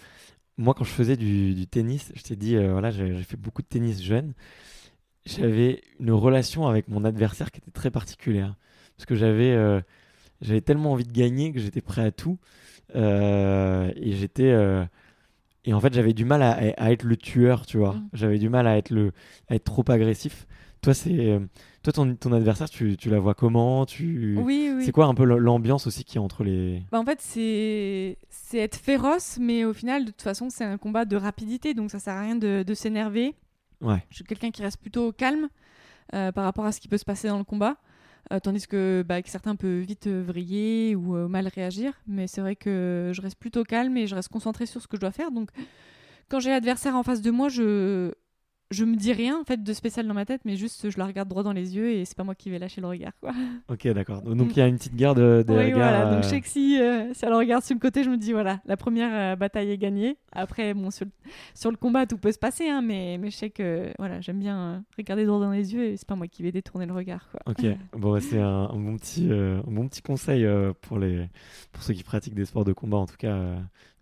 moi, quand je faisais du, du tennis, je t'ai dit, voilà, j'ai fait beaucoup de tennis jeune. J'avais une relation avec mon adversaire qui était très particulière, parce que j'avais, j'avais tellement envie de gagner que j'étais prêt à tout, et j'étais et en fait, j'avais du mal à, à, être le tueur, tu vois. Mm. J'avais du mal à être le, à être trop agressif. Toi, c'est toi, ton, ton adversaire, tu, tu, la vois comment? Tu... Oui, oui. C'est quoi un peu l'ambiance aussi qui est entre les... Bah, en fait, c'est être féroce, mais au final, de toute façon, c'est un combat de rapidité, donc ça sert à rien de, de s'énerver. Ouais. Je suis quelqu'un qui reste plutôt calme euh, par rapport à ce qui peut se passer dans le combat. Euh, tandis que, bah, que, certains peuvent vite euh, vriller ou euh, mal réagir. Mais c'est vrai que je reste plutôt calme et je reste concentré sur ce que je dois faire. Donc, quand j'ai l'adversaire en face de moi, je, je me dis rien en fait de spécial dans ma tête, mais juste je la regarde droit dans les yeux et c'est pas moi qui vais lâcher le regard. Quoi. Ok, d'accord. Donc il y a une petite guerre de, de oui, regards, voilà. Donc euh, je sais que si, euh, si elle regarde sur le côté, je me dis voilà, la première euh, bataille est gagnée. Après, bon, sur le, sur le combat, tout peut se passer, hein, mais, mais je sais que voilà, j'aime bien regarder droit dans les yeux et c'est pas moi qui vais détourner le regard. Quoi. Ok, bon, bah, c'est un, un bon petit, un bon petit conseil pour, les, pour ceux qui pratiquent des sports de combat. En tout cas,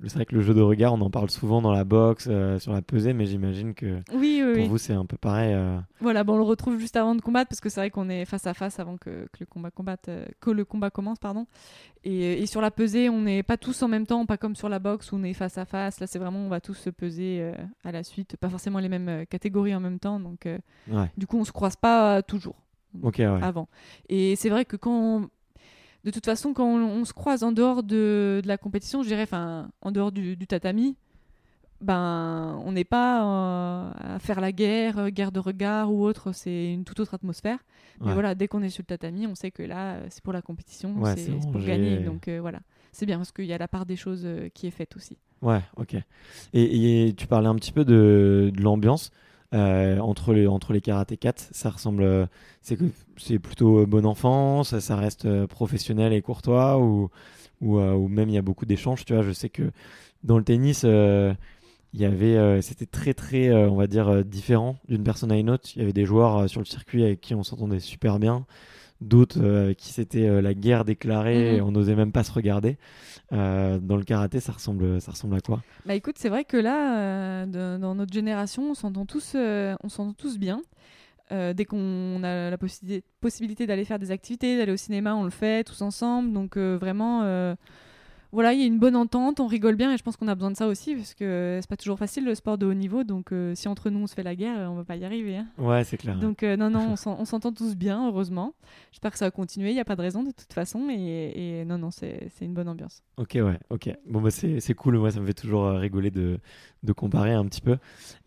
c'est vrai que le jeu de regard, on en parle souvent dans la boxe, euh, sur la pesée, mais j'imagine que Oui, oui, pour oui. vous, c'est un peu pareil. euh. Voilà, bon, on le retrouve juste avant de combattre parce que c'est vrai qu'on est face à face avant que, que le combat combatte, euh, que le combat commence, pardon. Et, et sur la pesée, on n'est pas tous en même temps, pas comme sur la boxe où on est face à face. Là, c'est vraiment, on va tous se peser à la suite, pas forcément les mêmes catégories en même temps. Donc, Ouais, du coup, on se croise pas toujours ok, ouais. avant. Et c'est vrai que quand, de toute façon, quand on, on se croise en dehors de, de la compétition, je dirais, enfin, en dehors du, du tatami, ben, on n'est pas euh, à faire la guerre, euh, guerre de regard ou autre, c'est une toute autre atmosphère. Mais Ouais. voilà, dès qu'on est sur le tatami, on sait que là, c'est pour la compétition, Ouais, c'est pour gagner. Donc euh, voilà, c'est bien parce qu'il y a la part des choses qui est faite aussi. Ouais, ok. Et, et tu parlais un petit peu de, de l'ambiance euh, entre les entre les karatékas. Ça ressemble, euh, c'est plutôt euh, bon enfant, ça, reste professionnel et courtois ou ou, même il y a beaucoup d'échanges. Tu vois, je sais que dans le tennis, il y avait, c'était très très, on va dire différent d'une personne à une autre. Il y avait des joueurs sur le circuit avec qui on s'entendait super bien. D'autres euh, avec qui c'était euh, la guerre déclarée, Mhm. et on n'osait même pas se regarder. Euh, dans le karaté, ça ressemble, ça ressemble à quoi? Bah écoute, c'est vrai que là, de- dans notre génération, on s'entend tous, on s'entend tous bien. Euh, dès qu'on a la possi- possibilité d'aller faire des activités, d'aller au cinéma, on le fait tous ensemble. Donc euh, vraiment, euh, voilà, il y a une bonne entente, on rigole bien et je pense qu'on a besoin de ça aussi parce que c'est pas toujours facile le sport de haut niveau. Donc euh, si entre nous on se fait la guerre, on va pas y arriver. hein. Ouais, c'est clair. Donc euh, non, non, *laughs* on s'en- on s'entend tous bien, heureusement. J'espère que ça va continuer, il n'y a pas de raison de toute façon. Et, et non, non, c'est une bonne ambiance. Ok, ouais, ok. Bon, bah, c'est cool. Moi, ça me fait toujours euh, rigoler de, de comparer un petit peu.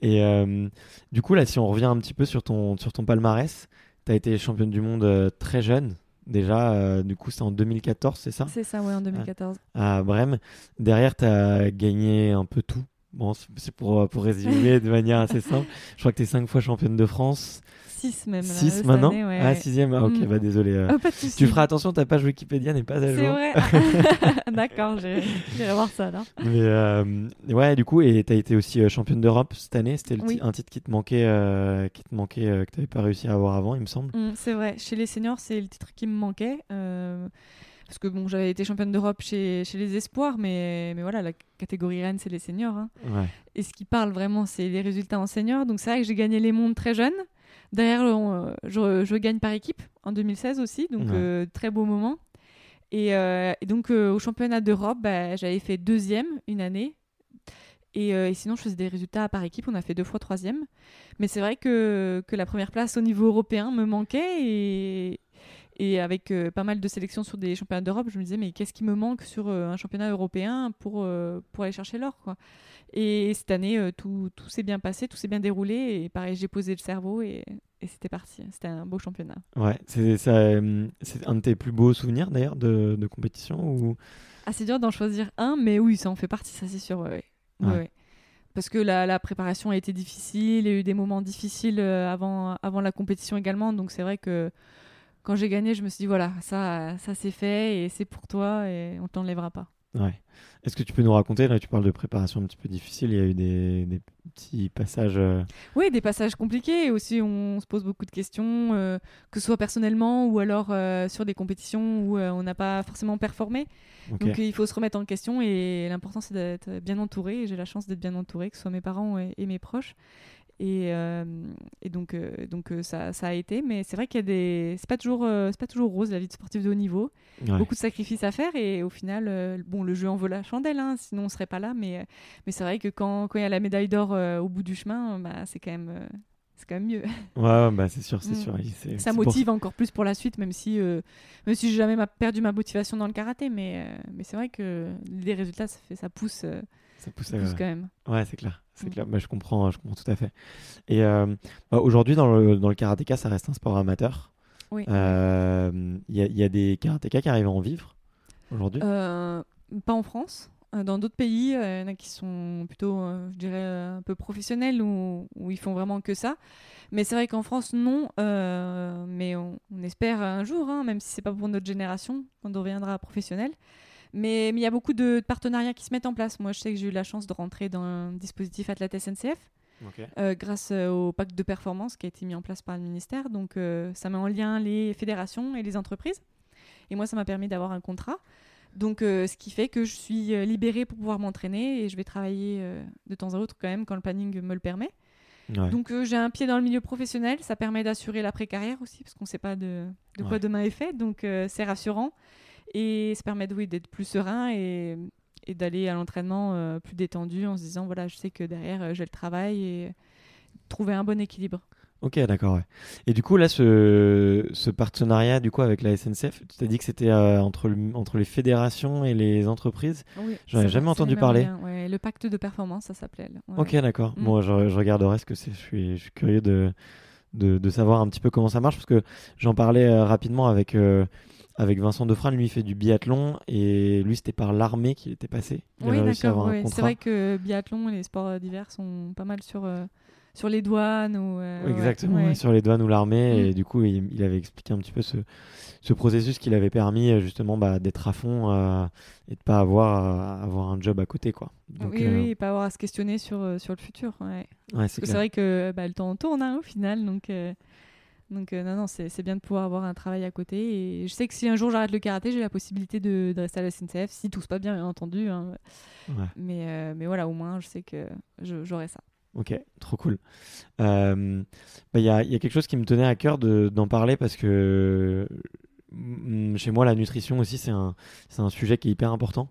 Et euh, du coup, là, si on revient un petit peu sur ton, sur ton palmarès, tu as été championne du monde très jeune. Déjà, euh, du coup, c'est en 2014, c'est ça? C'est ça, ouais, en 2014. À Brême. Derrière, tu as gagné un peu tout. Bon, c'est- c'est pour, euh, pour résumer *laughs* de manière assez simple. Je crois que tu es cinq fois championne de France. 6 même. là, 6 cette maintenant année, ouais, Ah, ouais. sixième Ah, ok, Mm. bah désolé. euh. Oh, pas de souci. Tu feras attention, ta page Wikipédia n'est pas à C'est jour. vrai. *laughs* *laughs* D'accord, j'irai voir ça là. Mais euh, ouais, du coup, et t'as été aussi euh, championne d'Europe cette année. C'était Oui. un titre qui te manquait, euh, qui te manquait, que t'avais pas réussi à avoir avant, il me semble. Mm, c'est vrai. Chez les seniors, c'est le titre qui me manquait. parce que bon, j'avais été championne d'Europe chez, chez les espoirs, mais, mais voilà, la catégorie reine, c'est les seniors. hein. Ouais. Et ce qui parle vraiment, c'est les résultats en senior. Donc c'est vrai que j'ai gagné les mondes très jeune. Derrière, on- je, je gagne par équipe en 2016 aussi, donc Ouais. euh, très beau moment. Et, euh, et donc euh, au championnat d'Europe, bah, j'avais fait deuxième une année. Et, euh, et sinon, je faisais des résultats par équipe. On a fait deux fois troisième. Mais c'est vrai que, que la première place au niveau européen me manquait. Et, et avec euh, pas mal de sélections sur des championnats d'Europe, je me disais, mais qu'est-ce qui me manque sur euh, un championnat européen pour, pour aller chercher l'or quoi? Et cette année, euh, tout, tout s'est bien passé, tout s'est bien déroulé. Et pareil, j'ai posé le cerveau et, et c'était parti. C'était un beau championnat. Ouais, c'est euh, un de tes plus beaux souvenirs d'ailleurs de, de compétition ou? Ah, c'est dur d'en choisir un, mais oui, ça en fait partie, ça c'est sûr. ouais. Parce que la, la préparation a été difficile, il y a eu des moments difficiles euh, avant, avant la compétition également. Donc c'est vrai que quand j'ai gagné, je me suis dit, voilà, ça, ça c'est fait et c'est pour toi et on t'enlèvera pas. Ouais. Est-ce que tu peux nous raconter, là tu parles de préparation un petit peu difficile, il y a eu des, des petits passages... euh, Oui, des passages compliqués aussi on se pose beaucoup de questions, euh, que ce soit personnellement ou alors euh, sur des compétitions où on n'a pas forcément performé. Donc il faut se remettre en question et l'important c'est d'être bien entouré. J'ai la chance d'être bien entouré, que ce soit mes parents et, et mes proches. Et, euh, et donc, euh, donc euh, ça, ça a été, mais c'est vrai qu'il y a des, c'est pas toujours, c'est pas toujours rose la vie de sportif de haut niveau. Ouais. Beaucoup de sacrifices à faire et au final, bon, le jeu en vaut la chandelle, hein, sinon on serait pas là. Mais, mais c'est vrai que quand quand il y a la médaille d'or au bout du chemin, bah, c'est quand même, c'est quand même mieux. *laughs* Ouais, bah c'est sûr, c'est Mm. sûr. ça pour motive encore plus pour la suite, même si, même si j'ai jamais ma- perdu ma motivation dans le karaté, mais, mais c'est vrai que les résultats, ça, fait, ça pousse, Ça pousse ça pousse quand même. Ouais, c'est clair. C'est clair. Bah, je comprends, je comprends tout à fait. Et euh, bah, aujourd'hui, dans le, dans le karatéka, ça reste un sport amateur. Oui. Euh, Il y, a, il y a des karatékas qui arrivent à en vivre aujourd'hui? Euh, pas en France. Dans d'autres pays, il y en a qui sont plutôt, je dirais, un peu professionnels où, où ils font vraiment que ça. Mais c'est vrai qu'en France, non. mais on, on espère un jour, hein, même si c'est pas pour notre génération, qu'on deviendra professionnel. Mais il y a beaucoup de, de partenariats qui se mettent en place. Moi, je sais que j'ai eu la chance de rentrer dans un dispositif Athlète SNCF euh, grâce euh, au pacte de performance qui a été mis en place par le ministère. Donc, euh, ça met en lien les fédérations et les entreprises. Et moi, ça m'a permis d'avoir un contrat. Donc, euh, ce qui fait que je suis libérée pour pouvoir m'entraîner et je vais travailler de temps à autre quand même quand le planning me le permet. Ouais. Donc, j'ai un pied dans le milieu professionnel. Ça permet d'assurer l'après-carrière aussi parce qu'on ne sait pas de, de quoi Ouais. demain est fait. Donc, c'est rassurant. Et ça permet de, oui, d'être plus serein et, et d'aller à l'entraînement euh, plus détendu en se disant voilà, je sais que derrière, euh, j'ai le travail et trouver un bon équilibre. Ok, d'accord. Ouais. Et du coup, là, ce, ce partenariat du coup avec la SNCF, tu t'as dit que c'était euh, entre, le- entre les fédérations et les entreprises? Oui, J'en ai jamais entendu parler. lien, ouais. le pacte de performance, ça s'appelait. Ouais. Ok, d'accord. Mm. Bon, je, je regarderai ce que c'est. Je suis, je suis curieux de, de, de savoir un petit peu comment ça marche parce que j'en parlais euh, rapidement avec, euh, avec Vincent Defrane. Lui, il fait du biathlon et lui, c'était par l'armée qu'il était passé. Il Oui, d'accord. C'est vrai que biathlon et les sports d'hiver sont pas mal sur, euh, sur les douanes. Ou, euh, Exactement, ouais. sur les douanes ou l'armée. Mm. Et du coup, il, il avait expliqué un petit peu ce, ce processus qui l'avait permis euh, justement bah, d'être à fond euh, et de pas avoir avoir un job à côté. Quoi. Donc, oui, oui, et pas avoir à se questionner sur, sur le futur. Ouais. ouais, c'est vrai que bah, le temps tourne hein, au final. Donc, donc euh, non, non, c'est bien de pouvoir avoir un travail à côté. Et je sais que si un jour j'arrête le karaté, j'ai la possibilité de, de rester à la SNCF, si tout se passe bien, bien entendu. hein. Ouais. Mais, euh, mais voilà, au moins, je sais que j'aurai ça. Ok, trop cool. Euh, bah, Il y, a, il y a quelque chose qui me tenait à cœur de- d'en parler parce que mm, chez moi, la nutrition aussi, c'est un, un sujet qui est hyper important.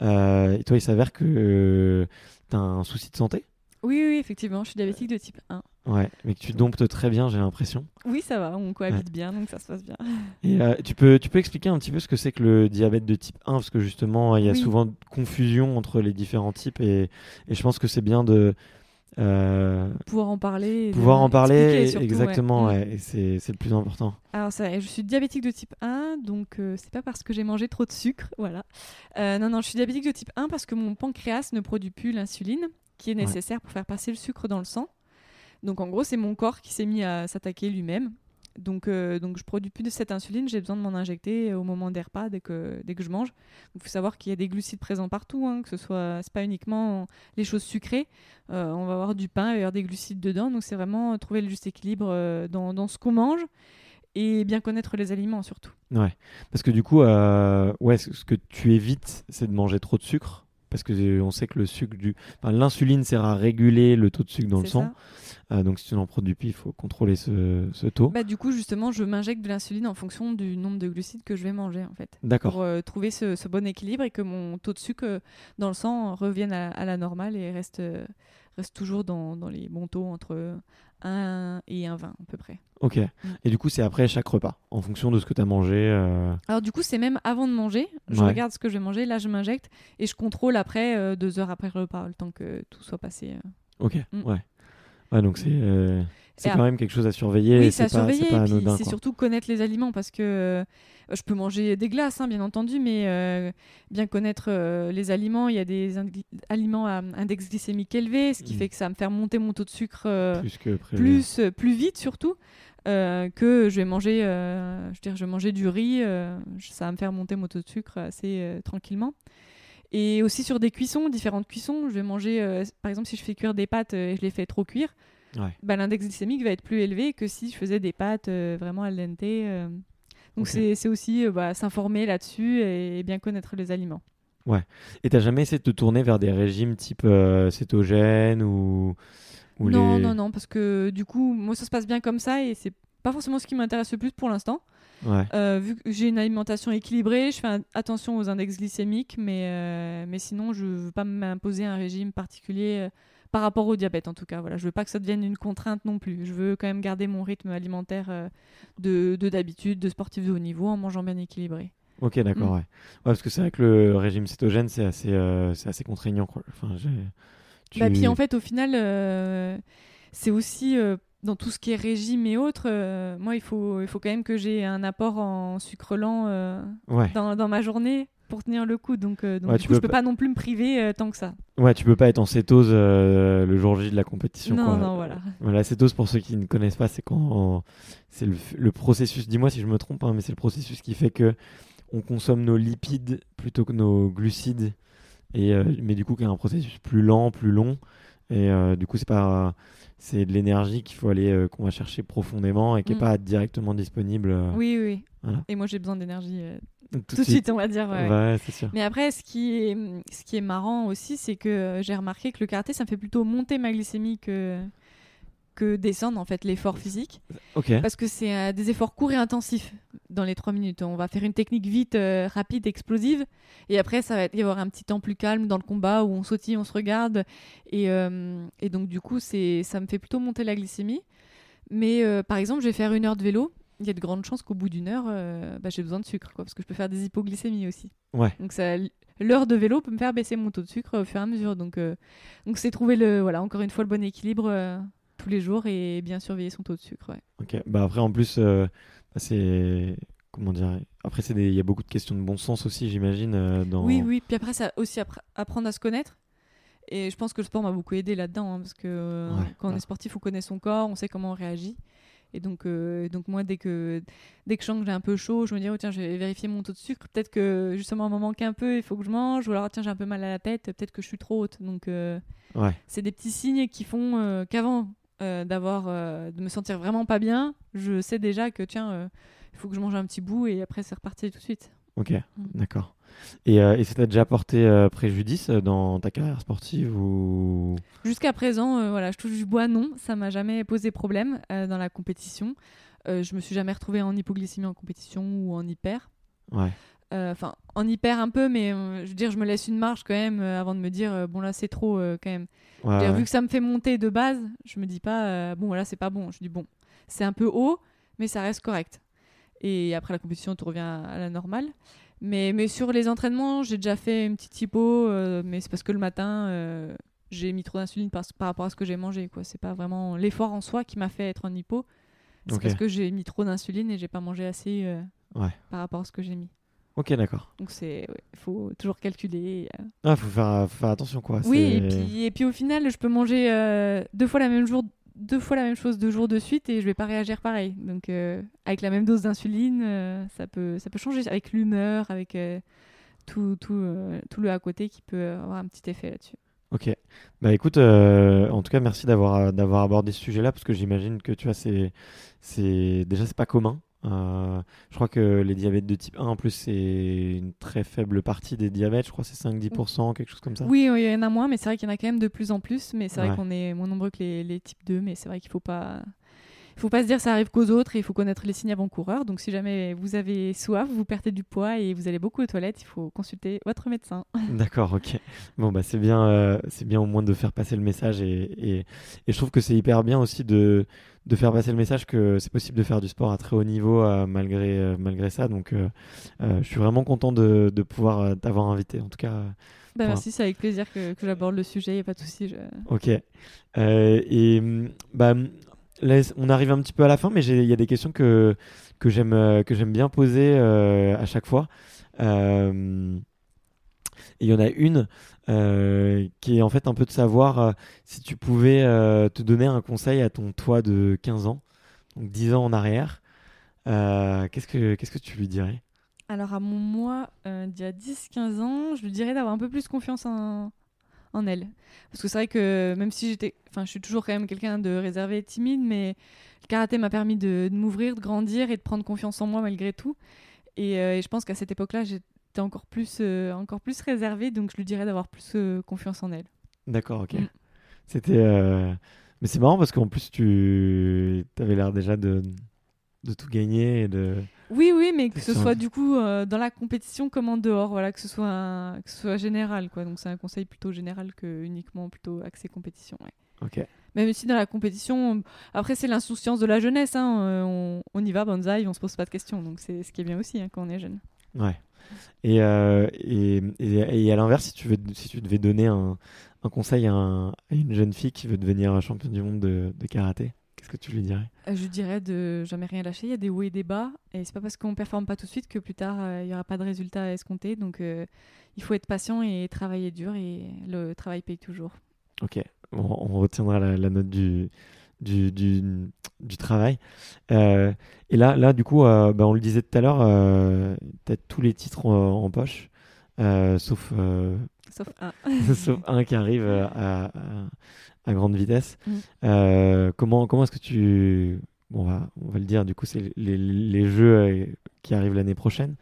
Et toi, il s'avère que tu as un souci de santé? Oui, oui, effectivement, je suis diabétique de type 1. Ouais, mais que tu domptes très bien, j'ai l'impression. Oui, ça va, on cohabite bien, donc ça se passe bien. Et euh, tu, peux, tu peux expliquer un petit peu ce que c'est que le diabète de type 1 Parce que justement, il y a Oui. souvent confusion entre les différents types et, et je pense que c'est bien de euh, Pouvoir en parler. pouvoir en parler. surtout, exactement, ouais. Mm. ouais, et c'est c'est le plus important. Alors ça, je suis diabétique de type 1, donc euh, c'est pas parce que j'ai mangé trop de sucre, voilà. Euh, non, non, je suis diabétique de type 1 parce que mon pancréas ne produit plus l'insuline qui est nécessaire pour faire passer le sucre dans le sang. Donc en gros, c'est mon corps qui s'est mis à s'attaquer lui-même. Donc, euh, donc je produis plus de cette insuline, j'ai besoin de m'en injecter au moment des repas dès que, dès que je mange. Il faut savoir qu'il y a des glucides présents partout, hein, que ce soit pas uniquement les choses sucrées. Euh, on va avoir du pain, il va y avoir des glucides dedans, donc c'est vraiment trouver le juste équilibre euh, dans, dans ce qu'on mange et bien connaître les aliments surtout. Ouais, parce que du coup, euh, ouais, ce que tu évites, c'est de manger trop de sucre. Parce que euh, on sait que le sucre du, enfin, l'insuline sert à réguler le taux de sucre dans le sang. Euh, donc si tu n'en produis plus, il faut contrôler ce, ce taux. Bah, du coup, justement, je m'injecte de l'insuline en fonction du nombre de glucides que je vais manger en fait. D'accord. Pour euh, trouver ce, ce bon équilibre et que mon taux de sucre dans le sang revienne à, à la normale et reste, reste toujours dans, dans les bons taux entre 1 et 1,20 à peu près. Ok. Et du coup, c'est après chaque repas, en fonction de ce que tu as mangé. euh, Alors du coup, c'est même avant de manger. Je Ouais. regarde ce que je vais manger, là je m'injecte et je contrôle après, euh, deux heures après le repas, le temps que tout soit passé. euh. Ok. Mm. Ouais. Ouais, donc c'est c'est quand même quelque chose à surveiller. Oui, c'est à pas, surveiller. c'est surtout connaître les aliments parce que euh, je peux manger des glaces, hein, bien entendu, mais euh, bien connaître euh, les aliments. Il y a des aliments à index glycémique élevé, ce qui Mm. fait que ça va me faire monter mon taux de sucre Plus que plus, plus vite surtout. que je vais manger, je veux dire, je vais manger du riz, ça va me faire monter mon taux de sucre assez tranquillement. Et aussi sur des cuissons, différentes cuissons, je vais manger, par exemple, si je fais cuire des pâtes et je les fais trop cuire, Ouais. bah, l'index glycémique va être plus élevé que si je faisais des pâtes euh, vraiment al dente. euh. Donc Ok. c'est aussi euh, bah, s'informer là-dessus et, bien connaître les aliments. Et t'as jamais essayé de te tourner vers des régimes type cétogène ou, ou non, les... non, non, parce que du coup, moi ça se passe bien comme ça et c'est pas forcément ce qui m'intéresse le plus pour l'instant. Ouais. Euh, vu que j'ai une alimentation équilibrée, je fais attention aux index glycémiques, mais, euh, mais sinon, je veux pas m'imposer un régime particulier par rapport au diabète, en tout cas. Voilà, je veux pas que ça devienne une contrainte non plus. Je veux quand même garder mon rythme alimentaire euh, de de d'habitude, de sportif de haut niveau, en mangeant bien équilibré. Ok, d'accord, Mm. ouais. Ouais, parce que c'est vrai que le régime cétogène, c'est assez, euh, c'est assez contraignant, quoi. Enfin, tu- Bah, puis en fait, au final, euh, c'est aussi dans tout ce qui est régime et autres. moi, il faut, il faut quand même que j'ai un apport en sucre lent Ouais, dans, dans ma journée pour tenir le coup. Donc, euh, donc Ouais, du tu coup, je peux peux pas non plus me priver euh, tant que ça. Ouais, tu peux pas être en cétose euh, le jour J de la compétition. non, quoi. non, voilà. Voilà, la cétose, pour ceux qui ne connaissent pas, c'est quand c'est le, le processus. Dis-moi si je me trompe, hein, mais c'est le processus qui fait que on consomme nos lipides plutôt que nos glucides, et mais du coup, qui est un processus plus lent, plus long, et du coup, c'est pas c'est de l'énergie qu'il faut aller euh, qu'on va chercher profondément et qui est Mm. pas directement disponible euh, Oui, oui, oui. Voilà. Et moi, j'ai besoin d'énergie euh, tout, tout de suite, on va dire. ouais, ouais. Ouais, c'est sûr. Mais après, ce qui est, ce qui est marrant aussi, c'est que j'ai remarqué que le karaté, ça me fait plutôt monter ma glycémie que, que descendre, en fait, l'effort physique. Parce que c'est euh, des efforts courts et intensifs dans les trois minutes. On va faire une technique vite, euh, rapide, explosive. Et après, ça va être- y avoir un petit temps plus calme dans le combat où on sautille, on se regarde. Et, euh, et donc, du coup, c'est, ça me fait plutôt monter la glycémie. Mais par exemple, je vais faire une heure de vélo. Il y a de grandes chances qu'au bout d'une heure, bah, j'ai besoin de sucre, quoi, parce que je peux faire des hypoglycémies aussi. Ouais. Donc ça, l'heure de vélo peut me faire baisser mon taux de sucre au fur et à mesure. Donc, donc c'est trouver le, voilà, encore une fois le bon équilibre tous les jours et bien surveiller son taux de sucre. ouais. Ok. Bah après, en plus, euh, bah, c'est comment dire. Après, des- il y a beaucoup de questions de bon sens aussi, j'imagine. euh, dans... Oui, oui. Puis après, ça aussi appre- apprendre à se connaître. Et je pense que le sport m'a beaucoup aidé là-dedans, hein, parce que euh, Ouais, quand on est sportif, on connaît son corps, on sait comment on réagit. Et donc, euh, donc moi, dès que, dès que je sens que j'ai un peu chaud, je me dis, oh, tiens, je vais vérifier mon taux de sucre. Peut-être que justement, il m'en manque un peu, il faut que je mange. Ou alors, tiens, j'ai un peu mal à la tête, peut-être que je suis trop haute. Donc, euh, Ouais. c'est des petits signes qui font euh, qu'avant euh, d'avoir, euh, de me sentir vraiment pas bien, je sais déjà que, tiens, euh, il faut que je mange un petit bout et après, c'est reparti tout de suite. Ok. Mm. D'accord. Et, et ça t'a déjà porté préjudice dans ta carrière sportive ou? Jusqu'à présent, voilà, je touche du bois, non, ça m'a jamais posé problème dans la compétition. Je me suis jamais retrouvée en hypoglycémie en compétition ou en hyper. Ouais. Euh, Enfin, en hyper un peu, mais euh, je veux dire, je me laisse une marge quand même euh, avant de me dire, bon là c'est trop quand même. Ouais, Je veux dire, ouais. Vu que ça me fait monter de base, je me dis pas, bon voilà c'est pas bon. Je dis bon, c'est un peu haut, mais ça reste correct. Et après la compétition, tout revient à la normale. Mais, mais sur les entraînements, j'ai déjà fait une petite euh, mais c'est parce que le matin, euh, j'ai mis trop d'insuline par, par rapport à ce que j'ai mangé. quoi. C'est pas vraiment l'effort en soi qui m'a fait être en hypo. C'est parce que j'ai mis trop d'insuline et j'ai pas mangé assez euh, Ouais. par rapport à ce que j'ai mis. Ok, d'accord. Donc c'est, il faut toujours calculer. euh. Ah, faut faire, faut faire attention quoi. Oui, et puis, et puis au final, je peux manger euh, deux fois la même jour, deux fois la même chose deux jours de suite et je vais pas réagir pareil. Donc euh, avec la même dose d'insuline, euh, ça peut ça peut changer avec l'humeur, avec tout tout tout le à côté qui peut avoir un petit effet là-dessus. Ok. Bah écoute, euh, en tout cas, merci d'avoir d'avoir abordé ce sujet-là parce que j'imagine que tu vois, c'est c'est déjà c'est pas commun. Euh, je crois que les diabètes de type 1 en plus c'est une très faible partie des diabètes. Je crois que c'est 5-10%, quelque chose comme ça. Oui, oui, il y en a moins, mais c'est vrai qu'il y en a quand même de plus en plus. Mais c'est vrai qu'on est moins nombreux que les, les types 2, mais c'est vrai qu'il faut pas. Il faut pas se dire ça arrive qu'aux autres et il faut connaître les signes avant-coureurs. Donc si jamais vous avez soif, vous perdez du poids et vous allez beaucoup aux toilettes, il faut consulter votre médecin. *laughs* D'accord, ok. Bon, bah c'est bien, euh, c'est bien au moins de faire passer le message et, et, et je trouve que c'est hyper bien aussi de, de faire passer le message que c'est possible de faire du sport à très haut niveau euh, malgré, euh, malgré ça. Donc, je suis vraiment content de, de pouvoir t'avoir invité. En tout cas, Bah, merci, c'est avec plaisir que, que j'aborde le sujet, il n'y a pas de souci. je- ok. Euh, et hum, bah, hum, on arrive un petit peu à la fin, mais il y a des questions que, que j'aime euh, bien poser euh, à chaque fois. Euh, il y en a une qui est en fait un peu de savoir si tu pouvais te donner un conseil à ton toi de 15 ans, donc 10 ans en arrière, qu'est-ce que qu'est-ce que tu lui dirais? Alors à mon moi, d'il y a 10-15 ans, je lui dirais d'avoir un peu plus confiance en, en elle. Parce que c'est vrai que même si j'étais... Enfin, je suis toujours quand même quelqu'un de réservé et timide, mais le karaté m'a permis de, de m'ouvrir, de grandir et de prendre confiance en moi malgré tout. Et, euh, et je pense qu'à cette époque-là, j'étais encore plus, euh, encore plus réservée, donc je lui dirais d'avoir plus euh, confiance en elle. D'accord, ok. Mm. C'était. Mais c'est marrant parce qu'en plus, tu avais l'air déjà de... de tout gagner et de. Oui, oui, mais que ce soit du coup euh, dans la compétition comme en dehors, voilà, que ce soit, un- que ce soit général, quoi. Donc c'est un conseil plutôt général que uniquement plutôt axé compétition. ouais. Ok. Même si dans la compétition, on- après c'est l'insouciance de la jeunesse, hein, euh, on, on y va, bonsaï, on se pose pas de questions, donc c'est ce qui est bien aussi hein, quand on est jeune. Ouais. Et, euh, et, et, et à l'inverse, si tu, veux, si tu devais donner un, un conseil à, un- à une jeune fille qui veut devenir championne du monde de, de karaté, Qu'est-ce que tu lui dirais? Euh, Je dirais de jamais rien lâcher. Il y a des hauts et des bas. Et c'est pas parce qu'on performe pas tout de suite que plus tard, euh, il y aura pas de résultat à escompter. Donc, euh, il faut être patient et travailler dur. Et le travail paye toujours. Ok, on, on retiendra la, la note du, du, du, du travail. Euh, et là, là, du coup, bah, on le disait tout à l'heure, tu as tous les titres en, en poche, sauf, Sauf un. *laughs* sauf un qui arrive à, à, à grande vitesse. Mm. Euh, comment comment est-ce que tu... Bon, on, va, on va le dire, du coup, c'est les, les jeux euh, qui arrivent l'année prochaine.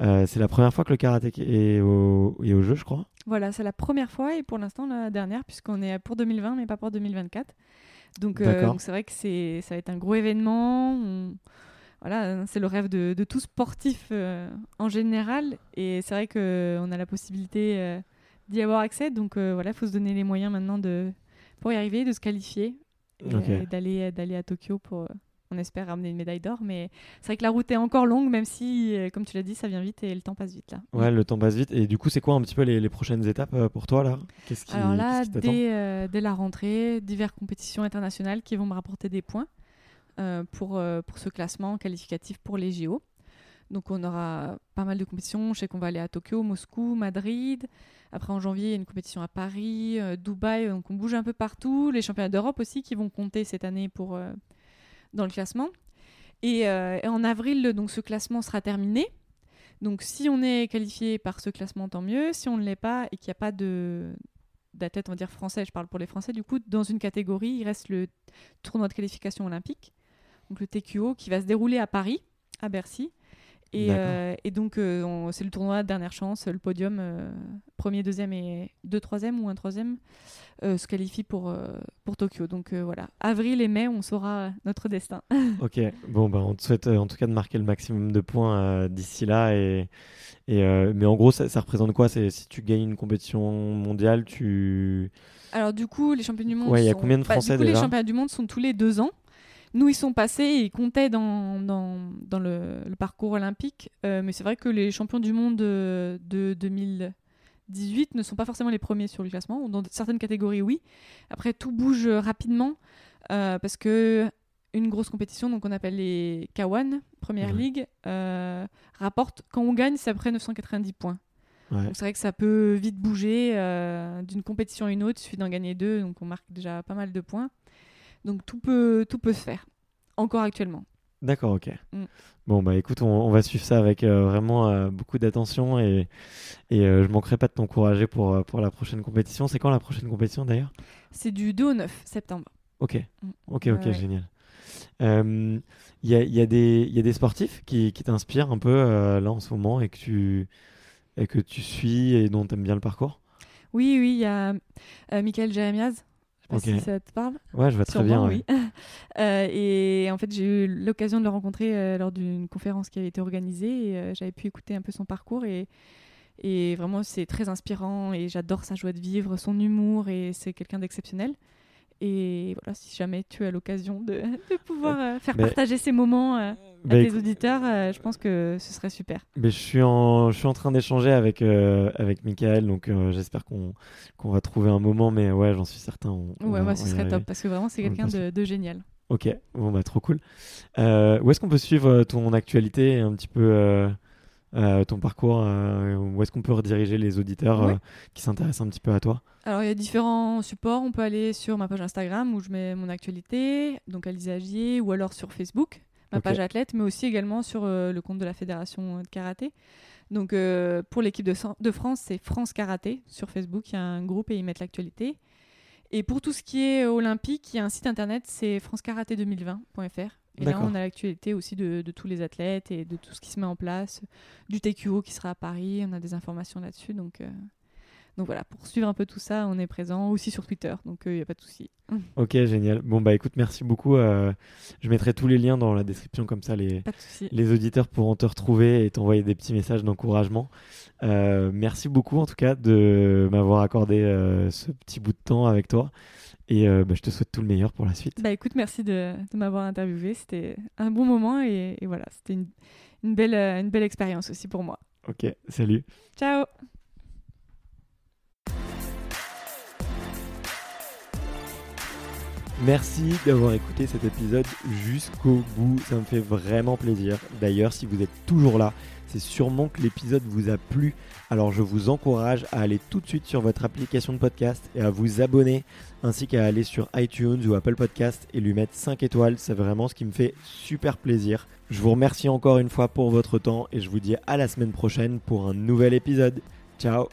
Euh, c'est la première fois que le karaté est au, est au jeu, je crois. Voilà, c'est la première fois et pour l'instant la dernière, puisqu'on est pour 2020, mais pas pour 2024. Donc, euh, c'est vrai que c'est, ça va être un gros événement. On- Voilà, c'est le rêve de, de tout sportif euh, en général. Et c'est vrai qu'on a la possibilité d'y avoir accès. Donc voilà, il faut se donner les moyens maintenant de, pour y arriver, de se qualifier et, euh, d'aller, d'aller à Tokyo pour, euh, on espère, ramener une médaille d'or. Mais c'est vrai que la route est encore longue, même si, euh, comme tu l'as dit, ça vient vite et le temps passe vite là. Ouais, le temps passe vite. Et du coup, c'est quoi un petit peu les, les prochaines étapes euh, pour toi, là? Qu'est-ce qui, Alors là, qu'est-ce qui t'attend? dès, euh, dès la rentrée, diverses compétitions internationales qui vont me rapporter des points euh, pour, euh, pour ce classement qualificatif pour les JO. Donc on aura pas mal de compétitions. Je sais qu'on va aller à Tokyo, Moscou, Madrid. Après en janvier, il y a une compétition à Paris, euh, Dubaï. Donc on bouge un peu partout. Les championnats d'Europe aussi qui vont compter cette année pour, euh, dans le classement. Et, euh, et en avril, donc ce classement sera terminé. Donc si on est qualifié par ce classement, tant mieux. Si on ne l'est pas et qu'il n'y a pas de d'athlètes, on va dire français, je parle pour les Français, du coup, dans une catégorie, il reste le tournoi de qualification olympique, donc le TQO, qui va se dérouler à Paris, à Bercy. Et, euh, et donc, euh, c'est le tournoi dernière chance, le podium, euh, premier, deuxième et deux troisième ou un troisième, se qualifie pour, pour Tokyo. Donc voilà, avril et mai, on saura notre destin. *laughs* Ok, bon, bah, on te souhaite en tout cas de marquer le maximum de points d'ici là. Et, et, mais en gros, ça, ça représente quoi? Si tu gagnes une compétition mondiale, tu. Alors du coup, les championnats du monde. Ouais, il y a combien de bah, Français Du coup, les déjà? championnats du monde sont tous les deux ans. Nous, ils sont passés et ils comptaient dans, dans, dans le, le parcours olympique. Euh, mais c'est vrai que les champions du monde de 2018 ne sont pas forcément les premiers sur le classement. Dans certaines catégories, oui. Après, tout bouge rapidement euh, parce que une grosse compétition, donc on appelle les K1, Première Ouais. Ligue, euh, rapporte, quand on gagne, c'est après 990 points. Ouais. Donc c'est vrai que ça peut vite bouger d'une compétition à une autre, il suffit d'en gagner deux, donc on marque déjà pas mal de points. Donc tout peut, tout peut se faire, encore actuellement. D'accord, ok. Mm. Bon, bah écoute, on, on va suivre ça avec euh, vraiment euh, beaucoup d'attention et, et euh, je manquerai pas de t'encourager pour, pour la prochaine compétition. C'est quand la prochaine compétition d'ailleurs? C'est du 2 au 9 septembre. Ok, Mm. ok, ok, Ouais. génial. Il y, a, il y, a des- il y a des sportifs qui, qui t'inspirent un peu là en ce moment et que tu, et que tu suis et dont tu aimes bien le parcours? Oui, oui, il y a Michael Jeremias, pas si ça te parle. Ouais, je vois très bien. Sûrement, oui. *laughs* Euh, et en fait, j'ai eu l'occasion de le rencontrer euh, lors d'une conférence qui avait été organisée et euh, j'avais pu écouter un peu son parcours et, et vraiment c'est très inspirant et j'adore sa joie de vivre, son humour et c'est quelqu'un d'exceptionnel. Et voilà, si jamais tu as l'occasion de, *laughs* de pouvoir euh, faire Mais- partager ces moments euh, à Bah, tes auditeurs, euh, je pense que ce serait super. mais je, suis en, je suis en train d'échanger avec, euh, avec Michael, donc j'espère qu'on qu'on va trouver un moment, mais ouais, j'en suis certain. on- on Ouais, va- ouais, ce serait top parce que vraiment c'est quelqu'un de, de génial. Ok, bon bah trop cool. Où est-ce qu'on peut suivre ton actualité un petit peu euh, ton parcours euh, Où est-ce qu'on peut rediriger les auditeurs euh, qui s'intéressent un petit peu à toi? Alors, il y a différents supports. On peut aller sur ma page Instagram où je mets mon actualité, donc Alizé Agier, ou alors sur Facebook, ma page athlète, mais aussi également sur le compte de la Fédération de karaté. Donc, pour l'équipe de, de France, c'est France Karaté. Sur Facebook, il y a un groupe et ils mettent l'actualité. Et pour tout ce qui est olympique, il y a un site internet, c'est francekaraté2020.fr. Et là, on a l'actualité aussi de, de tous les athlètes et de tout ce qui se met en place, du TQO qui sera à Paris, on a des informations là-dessus. Donc, euh, donc voilà, pour suivre un peu tout ça, on est présent aussi sur Twitter, donc il n'y a pas de souci. *laughs* Ok, génial. Bon bah écoute, merci beaucoup. euh, je mettrai tous les liens dans la description, comme ça les, les auditeurs pourront te retrouver et t'envoyer des petits messages d'encouragement. Euh, merci beaucoup en tout cas de m'avoir accordé euh, ce petit bout de temps avec toi. Et euh, bah, je te souhaite tout le meilleur pour la suite. Bah écoute, merci de, de m'avoir interviewé, c'était un bon moment et, et voilà, c'était une, une belle, euh, une belle expérience aussi pour moi. Ok, salut. Ciao Merci d'avoir écouté cet épisode jusqu'au bout, ça me fait vraiment plaisir. D'ailleurs, si vous êtes toujours là, c'est sûrement que l'épisode vous a plu. Alors je vous encourage à aller tout de suite sur votre application de podcast et à vous abonner, ainsi qu'à aller sur iTunes ou Apple Podcast et lui mettre 5 étoiles. C'est vraiment ce qui me fait super plaisir. Je vous remercie encore une fois pour votre temps et je vous dis à la semaine prochaine pour un nouvel épisode. Ciao